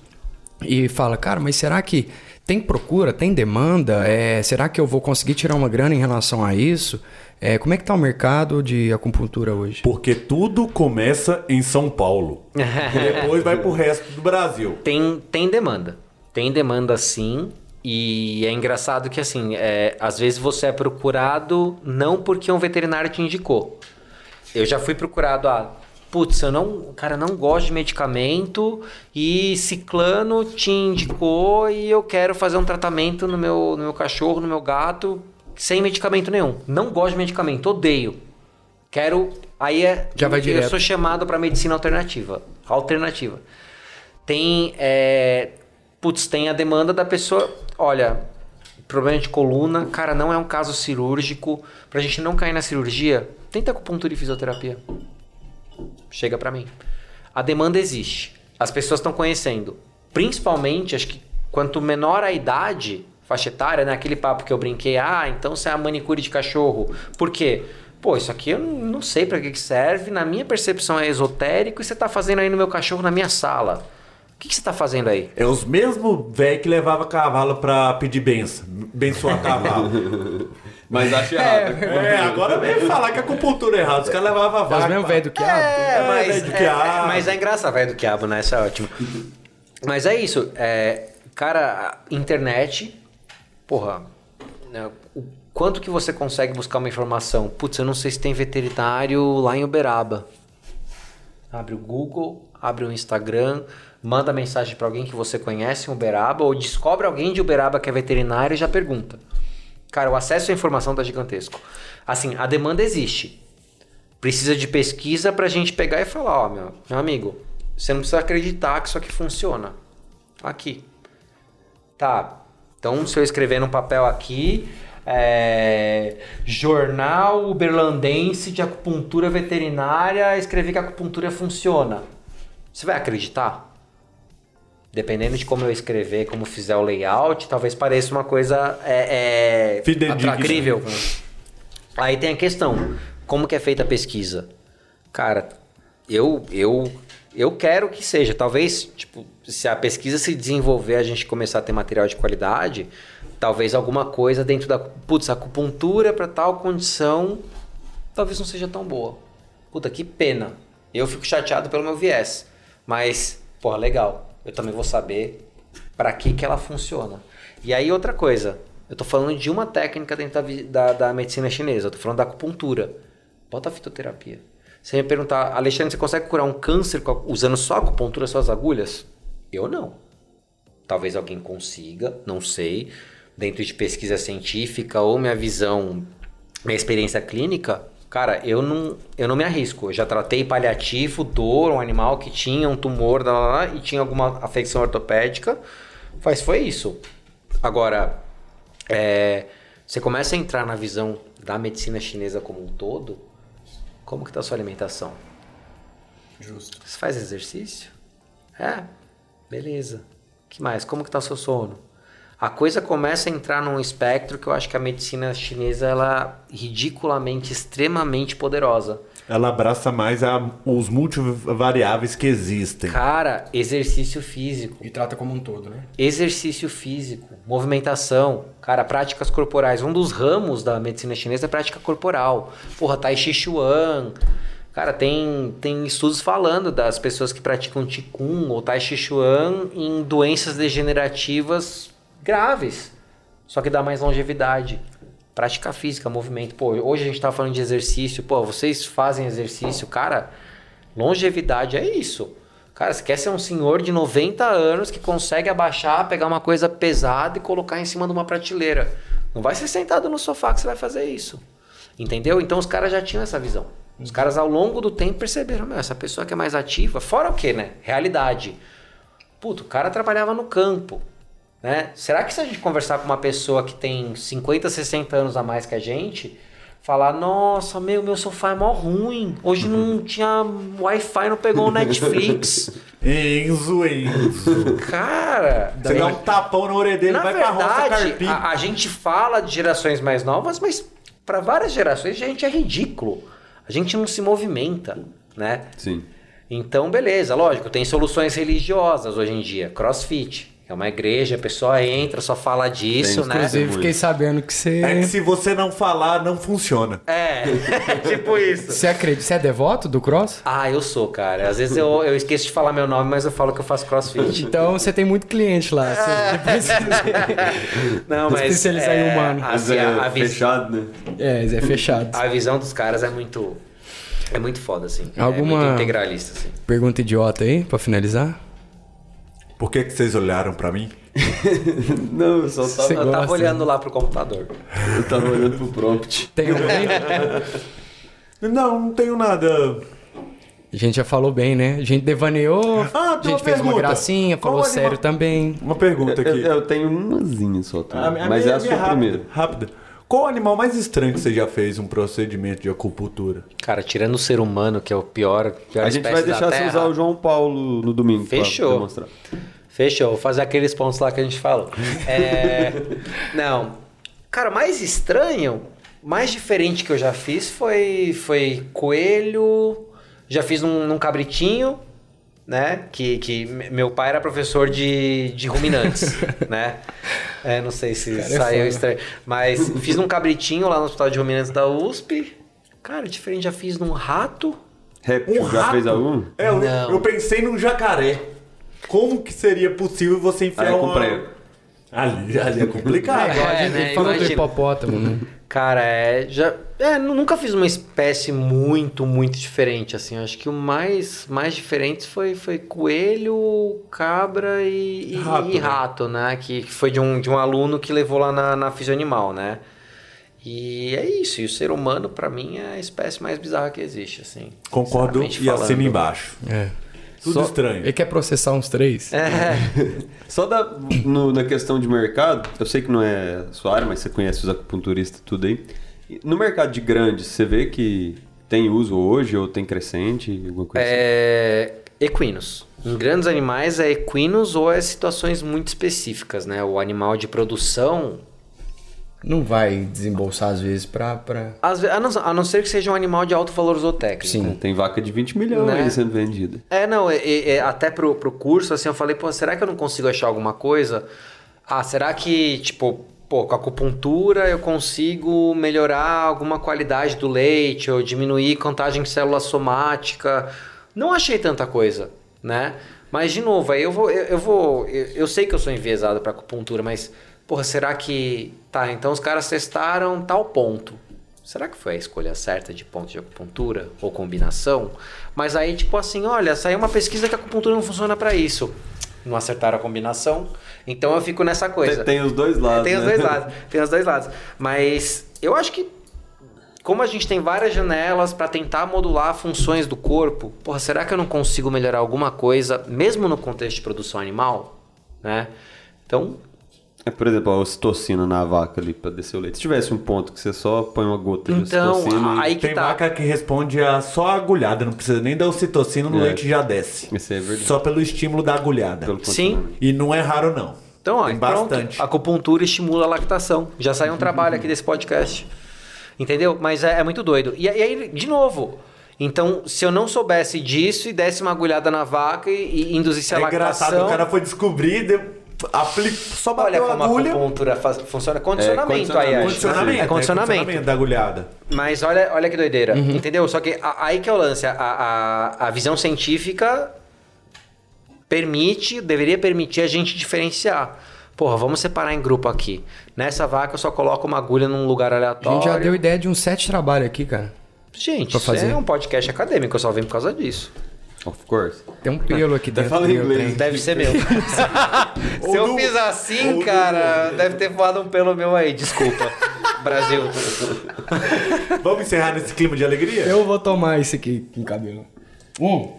e fala, cara, mas será que tem procura, tem demanda? É, será que eu vou conseguir tirar uma grana em relação a isso? É, como é que tá o mercado de acupuntura hoje? Porque tudo começa em São Paulo. Depois vai pro resto do Brasil. tem, tem demanda. Tem demanda sim. E é engraçado que, assim, é, às vezes você é procurado não porque um veterinário te indicou. Eu já fui procurado, ah, putz, eu não, cara, não gosto de medicamento e ciclano te indicou e eu quero fazer um tratamento no meu, no meu cachorro, no meu gato, sem medicamento nenhum. Não gosto de medicamento, odeio. Quero. Aí é. Já vai eu direto. sou chamado para medicina alternativa. Alternativa. Tem. É, putz, tem a demanda da pessoa. Olha, problema de coluna, cara, não é um caso cirúrgico. Pra gente não cair na cirurgia, tenta acupuntura e fisioterapia. Chega pra mim. A demanda existe. As pessoas estão conhecendo. Principalmente, acho que quanto menor a idade, faixa etária, né? Aquele papo que eu brinquei, ah, então você é a manicure de cachorro. Por quê? Pô, isso aqui eu não sei pra que que serve, na minha percepção é esotérico e você tá fazendo aí no meu cachorro na minha sala. O que, que você tá fazendo aí? É os mesmos velho que levava cavalo pra pedir benção. Bençoar cavalo. Mas acho errado. é, agora vem falar que a acupuntura é errada. Os caras levavam a É os vaca. mesmos velho do que É, É, mas, velho do é, quiabo. é, mas é engraçado, velho do quiabo, né? Isso é ótimo. Mas é isso. É, cara, internet, porra, né, o quanto que você consegue buscar uma informação? Putz, eu não sei se tem veterinário lá em Uberaba. Abre o Google, abre o Instagram, manda mensagem pra alguém que você conhece em Uberaba ou descobre alguém de Uberaba que é veterinário e já pergunta. Cara, o acesso à informação tá gigantesco. Assim, a demanda existe. Precisa de pesquisa pra gente pegar e falar, ó, meu, meu amigo, você não precisa acreditar que isso aqui funciona. Aqui. Tá. Então, se eu escrever num papel aqui, é, Jornal Uberlandense de Acupuntura Veterinária, escrever que a acupuntura funciona. Você vai acreditar? Dependendo de como eu escrever, como fizer o layout, talvez pareça uma coisa é, é, atracrível. Aí tem a questão, como que é feita a pesquisa? Cara, eu eu eu quero que seja, talvez, tipo, se a pesquisa se desenvolver, a gente começar a ter material de qualidade, talvez alguma coisa dentro da, putz, acupuntura para tal condição, talvez não seja tão boa. Puta, que pena. Eu fico chateado pelo meu viés, mas, porra, legal. Eu também vou saber para que que ela funciona. E aí outra coisa, eu tô falando de uma técnica dentro da, da, da medicina chinesa, eu tô falando da acupuntura. Bota a fitoterapia. Você me perguntar, Alexandre, você consegue curar um câncer usando só acupuntura, só as agulhas? Eu não. Talvez alguém consiga, não sei. Dentro de pesquisa científica ou minha visão, minha experiência clínica, cara, eu não, eu não me arrisco. Eu já tratei paliativo, dor, um animal que tinha um tumor lá, lá, lá, e tinha alguma afecção ortopédica. Mas foi isso. Agora, é, você começa a entrar na visão da medicina chinesa como um todo, como que tá a sua alimentação? Justo. Você faz exercício? É, beleza. que mais? Como que tá o seu sono? A coisa começa a entrar num espectro que eu acho que a medicina chinesa ela é ridiculamente, extremamente poderosa. Ela abraça mais a- os multivariáveis que existem. Cara, exercício físico. E trata como um todo, né? Exercício físico, movimentação, cara, práticas corporais. Um dos ramos da medicina chinesa é prática corporal. Porra, Tai Chi Chuan. Cara, tem, tem estudos falando das pessoas que praticam Qigong ou Tai Chi Chuan em doenças degenerativas graves. Só que dá mais longevidade. Prática física, movimento. Pô, hoje a gente tá falando de exercício. Pô, vocês fazem exercício. Cara, longevidade é isso. Cara, você quer ser um senhor de 90 anos que consegue abaixar, pegar uma coisa pesada e colocar em cima de uma prateleira. Não vai ser sentado no sofá que você vai fazer isso. Entendeu? Então os caras já tinham essa visão. Os caras ao longo do tempo perceberam, meu, essa pessoa que é mais ativa, fora o que, né? Realidade. Puto, o cara trabalhava no campo. Né? Será que se a gente conversar com uma pessoa que tem 50, 60 anos a mais que a gente, falar, nossa, meu, meu sofá é mó ruim. Hoje não tinha Wi-Fi, não pegou o Netflix. Enzo, Enzo. Cara, Você dá um tapão na orelha dele, na vai pra roça verdade, carpir. a, a gente fala de gerações mais novas, mas para várias gerações a gente é ridículo. A gente não se movimenta, né? Sim. Então, beleza, lógico, tem soluções religiosas hoje em dia. Crossfit. É uma igreja, a pessoa entra, só fala disso, Tem, né? Inclusive, fiquei sabendo que você. É que se você não falar, não funciona. É, tipo isso. Você acredita? Você é devoto do cross? Ah, eu sou, cara. Às vezes eu, eu esqueço de falar meu nome, mas eu falo que eu faço crossfit. Então você tem muito cliente lá. Você precisa- Não, mas. Especializar em humano. A, Mas vi- é a, vis- fechado, né? É, é fechado. a visão dos caras é muito. É muito foda, assim. Alguma- É muito integralista, assim. Pergunta idiota aí, pra finalizar? Por que, que vocês olharam pra mim? Não, eu só tava, Eu tava olhando lá pro computador. eu tava olhando pro prompt. Tem alguém? Não, não tenho nada. A gente já falou bem, né? A gente devaneou, Ah, a gente uma fez uma pergunta. gracinha, falou Qual sério animal- também. Uma pergunta Eu, aqui. eu tenho umazinha só, tá? A minha- a mas minha- é a sua rápida, primeira. Rápida. Qual o animal mais estranho que você já fez um procedimento de acupuntura? Cara, tirando o ser humano, que é o pior, pior A gente vai deixar você usar o João Paulo no domingo Fechou. pra demonstrar. Fechou, vou fazer aqueles pontos lá que a gente falou. É, não. Cara, mais estranho, mais diferente que eu já fiz foi, foi coelho. Já fiz num, num cabritinho, né? Que, que me- meu pai era professor de, de ruminantes, né? É, não sei se Cara, é saiu foda. estranho. Mas fiz num cabritinho lá no hospital de ruminantes da USP. Cara, diferente, já fiz num rato. Réptil, Um já rato? fez algum? É, eu, Não. eu pensei num jacaré. Como que seria possível você enfiar Aí é com uma... prego. Ali, ali é complicado. é, gente né? falou do Imagina. hipopótamo, né? Cara, é, já, é, nu- nunca fiz uma espécie muito, muito diferente, assim. Acho que o mais, mais diferente foi, foi coelho, cabra e, e- Rato, e né? rato, né? Que, que foi de um, de um aluno que levou lá na, na Fisioanimal, né? E é isso. E o ser humano, pra mim, é a espécie mais bizarra que existe, assim. Concordo e assino falando. embaixo. É. Tudo Só- estranho. Ele quer processar uns três? É, Só da, no- na questão de mercado, eu sei que não é sua área, mas você conhece os acupunturistas tudo aí. No mercado de grandes, você vê que tem uso hoje ou tem crescente, alguma coisa assim? É, equinos. Em grandes animais é equinos ou é situações muito específicas, né? O animal de produção, Não vai desembolsar às vezes pra. pra... às ve- a, não, a não ser que seja um animal de alto valor zootécnico. Sim. É, Tem vaca de 20 milhões Né? aí sendo vendida. É, não, é- é- é, até pro, pro curso, assim, eu falei, pô, será que eu não consigo achar alguma coisa? Ah, será que, tipo, pô, com a acupuntura eu consigo melhorar alguma qualidade do leite ou diminuir contagem de célula somática? Não achei tanta coisa, né? Mas, de novo, aí eu vou, eu, eu vou, eu, eu sei que eu sou enviesado pra acupuntura, mas, porra, será que, tá, então os caras testaram tal ponto. Será que foi a escolha certa de ponto de acupuntura ou combinação? Mas aí, tipo assim, olha, saiu uma pesquisa que a acupuntura não funciona para isso. não acertaram a combinação. Então eu fico nessa coisa. Tem, tem os dois lados. Tem os né? dois lados. Tem os dois lados. Mas eu acho que como a gente tem várias janelas para tentar modular funções do corpo, porra, será que eu não consigo melhorar alguma coisa, mesmo no contexto de produção animal? Né? Então, É, por exemplo, a ocitocina na vaca ali pra descer o leite. Se tivesse um ponto que você só põe uma gota de então ocitocina aí que Tem tá. vaca que responde a só a agulhada, não precisa nem da ocitocina, no É. leite já desce. e... Isso é verdade. Só pelo estímulo da agulhada. Pelo Sim. E não é raro, não. Então, ó, Tem pronto. bastante. A acupuntura estimula a lactação. Já saiu um trabalho aqui desse podcast. Entendeu? Mas é, é muito doido. E, aí- aí, de novo. Então, se eu não soubesse disso e desse uma agulhada na vaca e, e induzisse a É lactação... engraçado, o cara foi descobrir, deu, apli- só Olha bateu a como a agulha. acupuntura faz- funciona. Condicionamento aí, acho. Condicionamento, É condicionamento. da agulhada. Mas olha, olha que doideira, Uhum. entendeu? Só que a- aí que é o lance, a, a, a visão científica permite, deveria permitir a gente diferenciar. Porra, vamos separar em grupo aqui. Nessa vaca eu só coloco uma agulha num lugar A aleatório. gente já deu ideia de um set trabalho aqui, cara. Gente, pra isso fazer. é um podcast acadêmico, eu só vim por causa disso. Of course. Tem um pelo aqui dentro. fala inglês. trem. Deve ser meu. Se eu fiz assim, ou do- cara, deve ter voado um pelo meu aí. Desculpa, Brasil. Vamos encerrar nesse clima de alegria? Eu vou tomar esse aqui com cabelo. Um.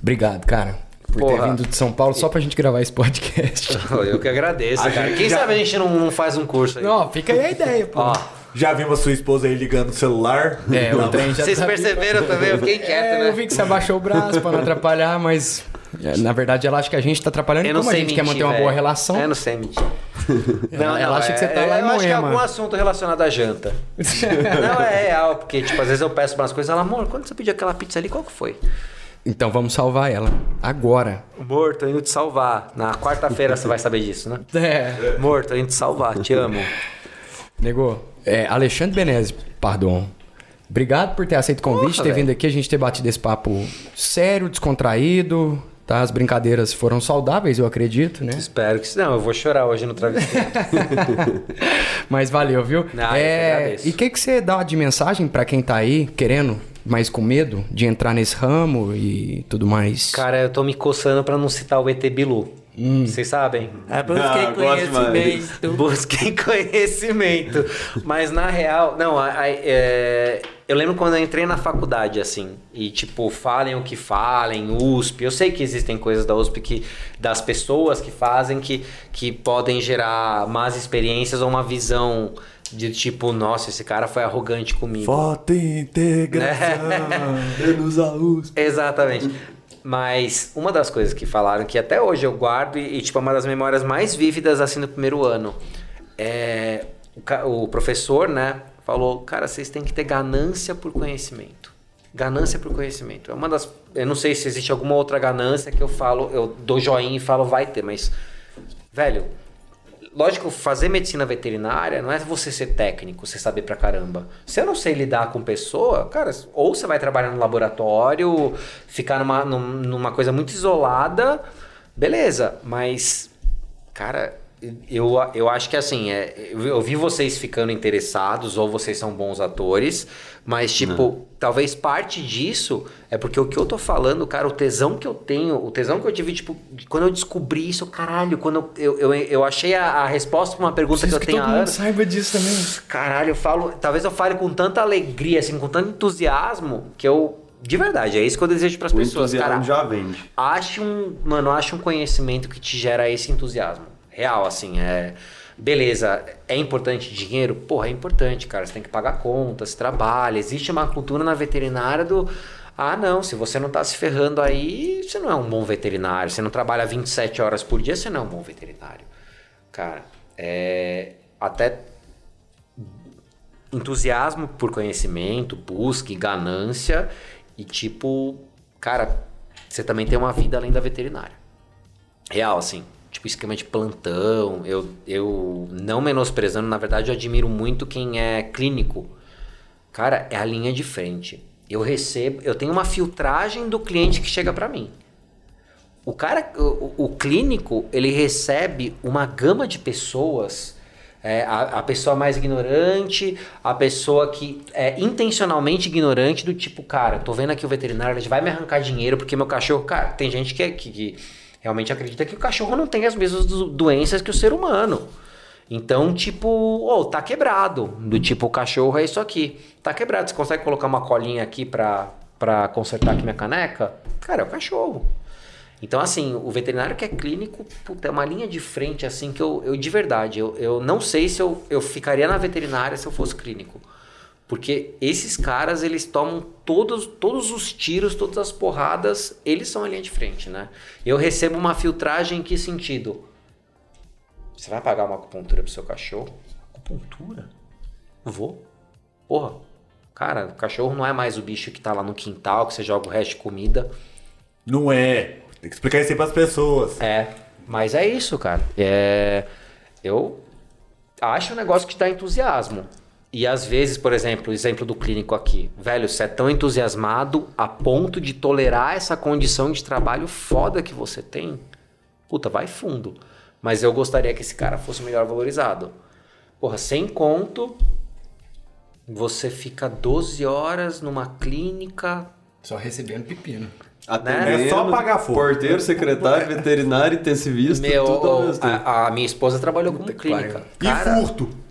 Obrigado, cara, por ter Porra. vindo de São Paulo só pra gente gravar esse podcast. Eu que agradeço, cara. Quem já- sabe a gente não, não faz um curso aí? Não, fica aí a ideia, pô. Ó, Já vimos a sua esposa aí ligando o celular? É, o Não. trem já vocês tá- perceberam também? Eu fiquei quieto, É, né? eu vi que você abaixou o braço pra não atrapalhar, mas é, na verdade ela acha que a gente tá atrapalhando. Eu não como a sei gente mentir, quer manter uma velho. boa relação. Eu não sei mentir. Ela- ela acha que você tá é- lá em Eu acho que é Moema. algum assunto relacionado à janta. não, é real, porque, tipo, às vezes eu peço umas coisas, ela, amor, quando você pediu aquela pizza ali, qual que foi? Então vamos salvar ela. Agora. Amor, tô indo te salvar. Na quarta-feira você vai saber disso, né? É. Amor, tô indo te salvar, te amo. Negou. É, Alexandre Benezzi, pardon. Obrigado por ter aceito o convite, Porra, ter vindo aqui, a gente ter batido esse papo sério, descontraído. Tá? As brincadeiras foram saudáveis, eu acredito, né? Espero que... Não, eu vou chorar hoje no travesseiro. Mas valeu, viu? Que agradeço. e o que, que você dá de mensagem pra quem tá aí querendo, mas com medo de entrar nesse ramo e tudo mais? Cara, eu tô me coçando pra não citar o ET Bilu. Vocês sabem? Ah, gosto demais. Busquem conhecimento. Mas na real, não, a- a- é, eu lembro quando eu entrei na faculdade, assim, e tipo, falem o que falem, USP. Eu sei que existem coisas da USP que, das pessoas que fazem que, que podem gerar más experiências ou uma visão de tipo, nossa, esse cara foi arrogante comigo. Foto integração. Menos a USP. Exatamente. Mas uma das coisas que falaram que até hoje eu guardo e, e, tipo, é uma das memórias mais vívidas assim do primeiro ano. É, o, o professor, né, falou, cara, vocês têm que ter ganância por conhecimento. Ganância por conhecimento. É uma das. Eu não sei se existe alguma outra ganância que eu falo, eu dou joinha e falo, vai ter, mas. Velho, lógico, fazer medicina veterinária não é você ser técnico, você saber pra caramba. Se eu não sei lidar com pessoa, cara, ou você vai trabalhar no laboratório, ficar numa, num- numa coisa muito isolada, beleza, mas, cara. Eu, eu acho que assim, é, eu vi vocês ficando interessados, ou vocês são bons atores, mas, tipo, talvez parte disso é porque o que eu tô falando, cara, o tesão que eu tenho, o tesão que eu tive, tipo, quando eu descobri isso, caralho, quando eu, eu, eu, achei a, a resposta pra uma pergunta Preciso que que eu tenho todo há mundo saiba disso também. Caralho, eu falo. Talvez eu fale com tanta alegria, assim, com tanto entusiasmo, que eu. De verdade, é isso que eu desejo pras O pessoas, entusiasmo cara. já vende. Ache um. Mano, ache um conhecimento que te gera esse entusiasmo. Real, assim, é. Beleza, é importante dinheiro? Porra, é importante, cara. Você tem que pagar contas, trabalha. Existe uma cultura na veterinária do. Ah, não, se você não tá se ferrando aí, você não é um bom veterinário. Você não trabalha 27 horas por dia, você não é um bom veterinário. Cara, é. Até entusiasmo por conhecimento, busca ganância e tipo, cara, você também tem uma vida além da veterinária. Real, assim, tipo esquema de plantão, eu, eu não menosprezando, na verdade eu admiro muito quem é clínico. Cara, é a linha de frente. Eu recebo, eu tenho uma filtragem do cliente que chega pra mim. O cara, o, o clínico, ele recebe uma gama de pessoas. é, a, a pessoa mais ignorante, a pessoa que é intencionalmente ignorante, do tipo, cara, tô vendo aqui o veterinário, ele vai me arrancar dinheiro porque meu cachorro. Cara, tem gente que, é- que, que realmente acredita que o cachorro não tem as mesmas do- doenças que o ser humano. Então, tipo, ô, tá quebrado. Do tipo, o cachorro é isso aqui. Tá quebrado. Você consegue colocar uma colinha aqui pra, pra consertar aqui minha caneca? Cara, é o cachorro. Então, assim, o veterinário que é clínico, puta, é uma linha de frente, assim, que eu, eu de verdade, eu, eu não sei se eu, eu ficaria na veterinária se eu fosse clínico. Porque esses caras, eles tomam todos, todos os tiros, todas as porradas, eles são a linha de frente, né? Eu recebo uma filtragem em que sentido? Você vai pagar uma acupuntura pro seu cachorro? Acupuntura? Vou. Porra. Cara, o cachorro não é mais o bicho que tá lá no quintal, que você joga o resto de comida. Não é. Tem que explicar isso aí pras pessoas. É, mas é isso, cara. É, eu acho um negócio que dá entusiasmo. E às vezes, por exemplo, o exemplo do clínico aqui. Velho, você é tão entusiasmado a ponto de tolerar essa condição de trabalho foda que você tem. Puta, vai fundo. Mas eu gostaria que esse cara fosse melhor valorizado. Porra, sem conto, você fica 12 horas numa clínica. Só recebendo pepino. Atendendo, É só pagar fogo. Porteiro, secretário, veterinário, intensivista, Meu, tudo ao mesmo tempo. a, a minha esposa trabalhou como clínica. E Cara, furto.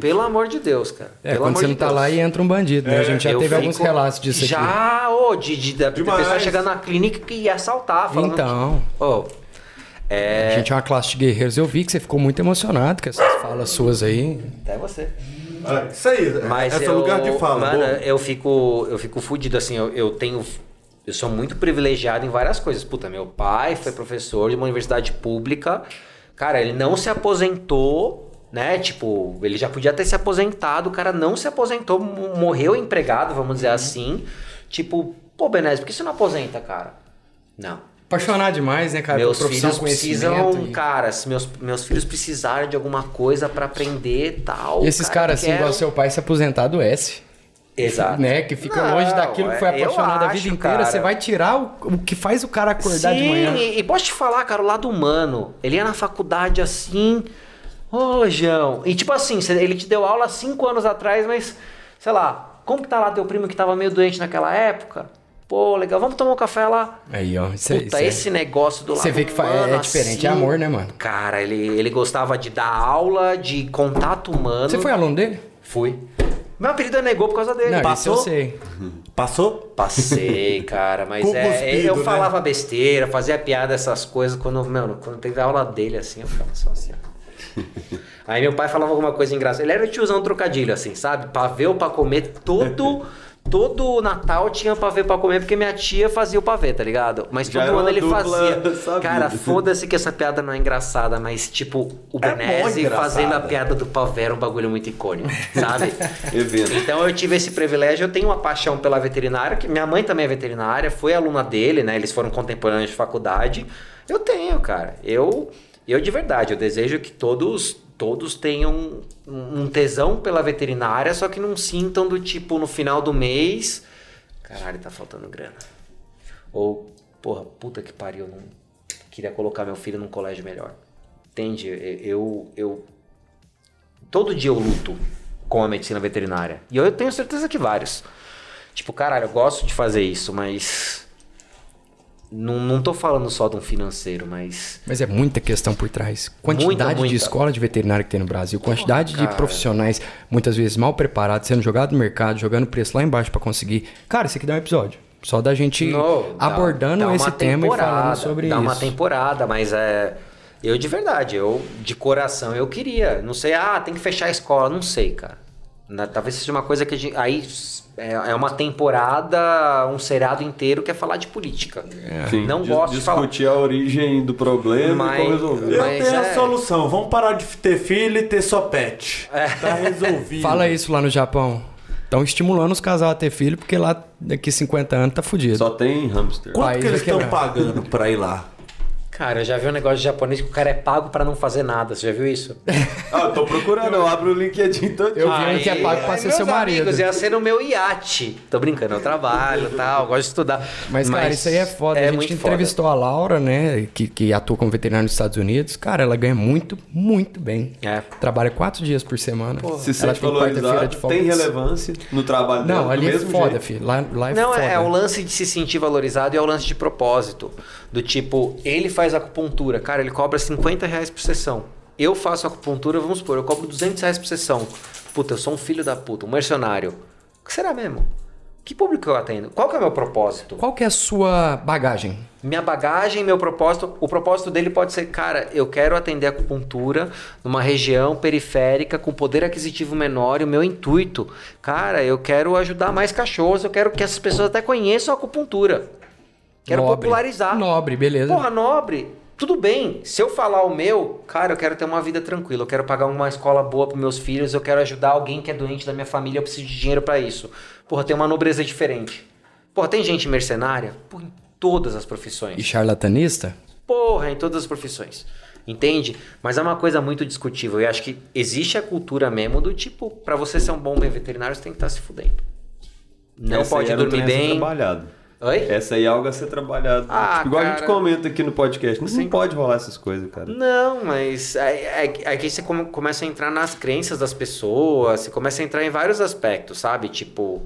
Pelo amor de Deus, cara. É, Pelo quando amor você de não tá Deus. lá e entra um bandido, né? A gente já Eu teve fico- alguns relatos disso aqui. Já, ô, de, de, da Demais. pessoa chegar na clínica e assaltar, falando. Então. Ô, A gente é uma classe de guerreiros. Eu vi que você ficou muito emocionado com essas falas suas aí. até você. Ah, Isso aí. Mas Esse é o lugar de fala. Mano, boa. eu fico, eu fico fudido, assim, eu, eu tenho. Eu sou muito privilegiado em várias coisas. Puta, meu pai foi professor de uma universidade pública. Cara, ele não se aposentou, né? Tipo, ele já podia ter se aposentado, o cara não se aposentou, mo- morreu empregado, vamos dizer assim. Tipo, pô, Benés, por que você não aposenta, cara? Não. Apaixonar demais, né, cara? meus filhos precisam, e- cara, se meus, meus filhos precisarem de alguma coisa pra aprender e tal. E esses cara, caras, assim, quero- igual seu pai se aposentar do S. Exato. Né? Que fica Não, longe daquilo que foi eu apaixonado a acho, vida inteira. cara. Você vai tirar o, o que faz o cara acordar Sim, de manhã. E, e posso te falar, cara, o lado humano. Ele ia na faculdade assim. Ô, João. E tipo assim, ele te deu aula há cinco anos atrás, mas, sei lá, como que tá lá teu primo que tava meio doente naquela época? Pô, legal, vamos tomar um café lá. Aí, ó. Isso, é- Puta, é- esse negócio do lado Você vê que é- humano, é diferente, é assim, amor, né, mano? Cara, ele, ele gostava de dar aula, de contato humano. Você foi aluno dele? Fui. Meu apelido é negou por causa dele. Não, Passou? isso eu sei. Passou? Passei, cara, mas é, cuspido, eu né? falava besteira, fazia piada, essas coisas, quando, mano, quando teve a aula dele, assim, eu ficava só assim, ó. Aí meu pai falava alguma coisa engraçada. Ele era tiozão trocadilho, assim, sabe? Pavê ou pra comer, todo, todo Natal tinha pavê pra comer, porque minha tia fazia o pavê, tá ligado? Mas Já todo ano ele fazia. sabida. Cara, foda-se que essa piada não é engraçada, mas, tipo, o É Benese fazendo a piada do pavê era um bagulho muito icônico, sabe? Então eu tive esse privilégio, eu tenho uma paixão pela veterinária, que minha mãe também é veterinária, foi aluna dele, né? Eles foram contemporâneos de faculdade. Eu tenho, cara. Eu, eu de verdade, eu desejo que todos todos tenham um tesão pela veterinária, só que não sintam do tipo no final do mês, caralho, tá faltando grana. Ou, porra, puta que pariu, não queria colocar meu filho num colégio melhor. Entende? Eu eu todo dia eu luto com a medicina veterinária. E eu tenho certeza que vários. Tipo, caralho, eu gosto de fazer isso, mas. Não, não tô falando só de um financeiro, mas. Mas é muita questão por trás. Quantidade Muita, muita. de escola de veterinária que tem no Brasil, quantidade de cara. profissionais muitas vezes mal preparados, sendo jogado no mercado, jogando preço lá embaixo pra conseguir. Cara, isso aqui dá um episódio. Só da gente No, dá- abordando dá uma esse tema e falando sobre dá isso. uma temporada, mas é. Eu de verdade, eu de coração eu queria. Não sei, ah, tem que fechar a escola. Não sei, cara. Na- talvez seja uma coisa que a gente. Aí é, é uma temporada, um seriado inteiro que é falar de política. Sim, Não dis- gosto de falar. discutir a origem do problema Mas- e como resolver. Eu Mas tenho é- a solução. Vamos parar de ter filho e ter só pet. É. Tá resolvido. Fala isso lá no Japão. Estão estimulando os casais a ter filho, porque lá daqui 50 anos tá fudido. Só tem hamster. Quanto país que eles estão pagando pra ir lá? Cara, eu já vi um negócio de japonês que o cara é pago pra não fazer nada. Você já viu isso? Ah, eu tô procurando, eu abro o LinkedIn todo Eu vi um que é pago pra ser seu marido. Amigos, ia ser no meu iate. Tô brincando, eu trabalho e tal, gosto de estudar. Mas, cara, isso aí é foda. a gente entrevistou a Laura, né? Que, que atua como veterinária nos Estados Unidos. Cara, ela ganha muito, muito bem. É. Trabalha quatro dias por semana. Se ela sente tem quarta-feira valorizado, de folga. tem relevância no trabalho dela. Não, do ali é mesmo foda, jeito. filho. Lá, lá é Não, foda. é, é o lance de se sentir valorizado e é o lance de propósito. Do tipo, ele faz acupuntura, cara, ele cobra 50 reais por sessão. Eu faço acupuntura, vamos supor, eu cobro 200 reais por sessão. Puta, eu sou um filho da puta, um mercenário. O que será mesmo? Que público eu atendo? Qual que é o meu propósito? Qual que é a sua bagagem? Minha bagagem, meu propósito, o propósito dele pode ser, cara, eu quero atender acupuntura numa região periférica com poder aquisitivo menor e o meu intuito, cara, eu quero ajudar mais cachorros, eu quero que essas pessoas até conheçam a acupuntura. Quero Nobre. popularizar. Nobre, beleza. Porra, nobre. Tudo bem. Se eu falar o meu, cara, eu quero ter uma vida tranquila. Eu quero pagar uma escola boa para meus filhos. Eu quero ajudar alguém que é doente da minha família. Eu preciso de dinheiro para isso. Porra, tem uma nobreza diferente. Porra, tem gente mercenária? Porra, em todas as profissões. E charlatanista? Porra, em todas as profissões. Entende? Mas é uma coisa muito discutível. E acho que existe a cultura mesmo do tipo, para você ser um bom veterinário, você tem que estar se fudendo. Não Essa pode dormir ser bem. trabalhado. Oi? Essa aí é algo a ser trabalhado. Ah, Tipo, igual a gente cara. comenta aqui no podcast. Não, não pode rolar essas coisas, cara. Não, mas é, é, é que você come- começa a entrar nas crenças das pessoas, você começa a entrar em vários aspectos, sabe? Tipo,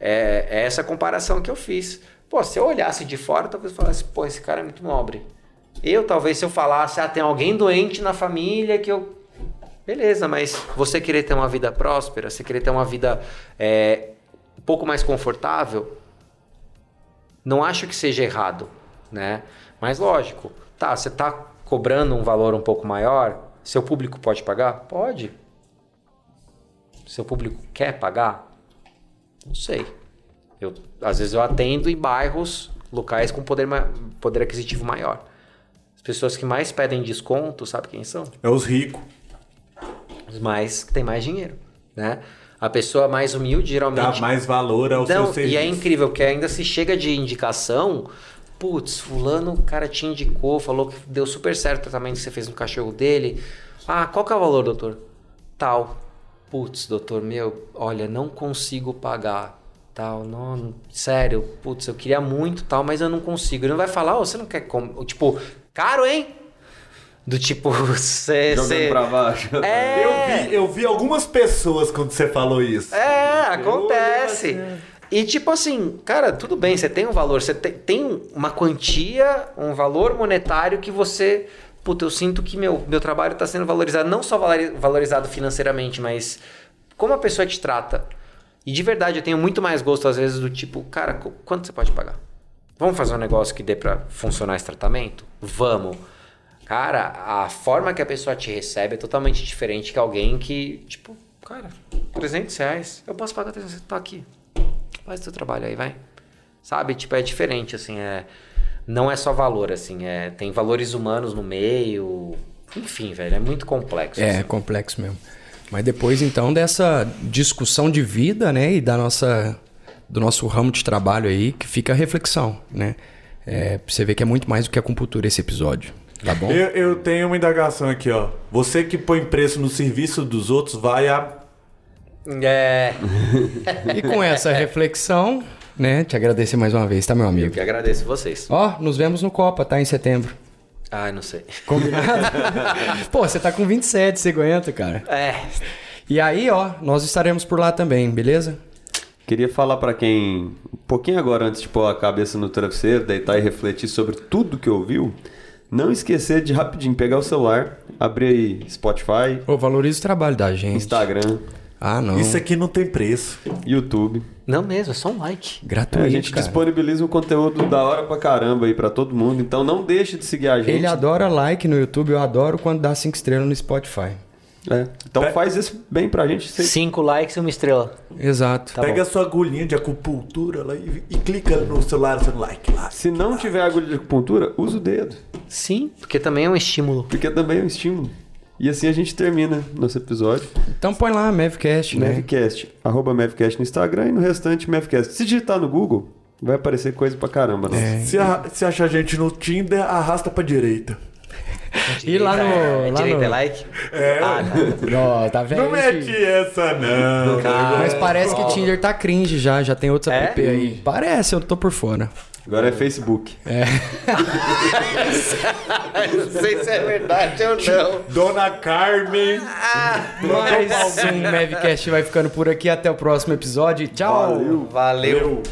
é, é essa comparação que eu fiz. Pô, se eu olhasse de fora, talvez eu falasse, pô, esse cara é muito nobre. Eu, talvez, se eu falasse, ah, tem alguém doente na família que eu. Beleza, mas você querer ter uma vida próspera, você querer ter uma vida é, um pouco mais confortável, não acho que seja errado, né? Mas lógico, tá, você tá cobrando um valor um pouco maior, seu público pode pagar? Pode. Seu público quer pagar? Não sei. Eu, às vezes eu atendo em bairros, locais com poder, poder aquisitivo maior. As pessoas que mais pedem desconto, sabe quem são? É os ricos. Os mais que têm mais dinheiro, né? A pessoa mais humilde geralmente Dá mais valor ao não, seu serviço. e é incrível que ainda se chega de indicação, putz, fulano, o cara te indicou, falou que deu super certo o tratamento que você fez no cachorro dele. Ah, qual que é o valor, doutor? Tal. Putz, doutor, meu, olha, não consigo pagar. Tal, não, não- sério, putz, eu queria muito tal, mas eu não consigo. Ele não vai falar, ô, você não quer como, tipo, caro, hein? Do tipo, você, Jogando você pra baixo. É. Eu vi, eu vi algumas pessoas quando você falou isso. É, acontece. E tipo assim, cara, tudo bem, você tem um valor, você te- tem uma quantia, um valor monetário que você. Puta, eu sinto que meu, meu trabalho está sendo valorizado, não só valori- valorizado financeiramente, mas como a pessoa te trata. E de verdade, eu tenho muito mais gosto, às vezes, do tipo, cara, qu- quanto você pode pagar? Vamos fazer um negócio que dê pra funcionar esse tratamento? Vamos. Cara, a forma que a pessoa te recebe é totalmente diferente que alguém que, tipo, cara, 300 reais, eu posso pagar 300 reais, tá aqui. Faz teu trabalho aí, vai. Sabe? Tipo, é diferente, assim, é... Não é só valor, assim, é... Tem valores humanos no meio... Enfim, velho, é muito complexo. É, assim. complexo mesmo. Mas depois, então, dessa discussão de vida, né? E da nossa, do nosso ramo de trabalho aí, que fica a reflexão, né? É, você ver que é muito mais do que acupuntura esse episódio. Tá bom? Eu, eu tenho uma indagação aqui, ó. Você que põe preço no serviço dos outros vai a. É... E com essa reflexão, né? Te agradecer mais uma vez, tá, meu Eu amigo? que agradeço vocês. Ó, nos vemos no Copa, tá? Em setembro. Ai, não sei. Combinado? Pô, você tá com 27, você aguenta, cara. É... E aí, ó, nós estaremos por lá também, beleza? Queria falar pra quem, um pouquinho agora antes de pôr a cabeça no travesseiro, deitar e refletir sobre tudo que ouviu, não esquecer de rapidinho pegar o celular, abrir aí Spotify, Pô, valoriza o trabalho da gente. Instagram, Ah, não. Isso aqui não tem preço. YouTube. Não mesmo, é só um like. É, Gratuito, a gente cara. disponibiliza um conteúdo da hora pra caramba aí pra todo mundo, então não deixe de seguir a gente. Ele adora like no YouTube, eu adoro quando dá 5 estrelas no Spotify. É, Então Pe- faz isso bem pra gente. Cinco likes e uma estrela. Exato. Tá Pega bom. a sua agulhinha de acupuntura lá e, e clica no celular no like lá. Se não tiver agulha de acupuntura, usa o dedo, Sim, porque também é um estímulo. porque também é um estímulo. E assim a gente termina nosso episódio. Então põe lá, Mavcast, né? Mavcast, arroba Mavcast no Instagram e no restante Mavcast. Se digitar no Google, vai aparecer coisa pra caramba, né? Se, a, se achar a gente no Tinder, arrasta pra direita. E lá no. É, lá direita no... é like? É, Ah, tá. Ó, tá vendo? não mete essa não. Ah, Mas parece que Tinder tá cringe já, já tem outros É? app aí. Parece, eu tô por fora. Agora é Facebook. não sei se é verdade ou não. Dona Carmen. Mais um Mavcast vai ficando por aqui. Até o próximo episódio. Tchau! Valeu. Valeu. Eu.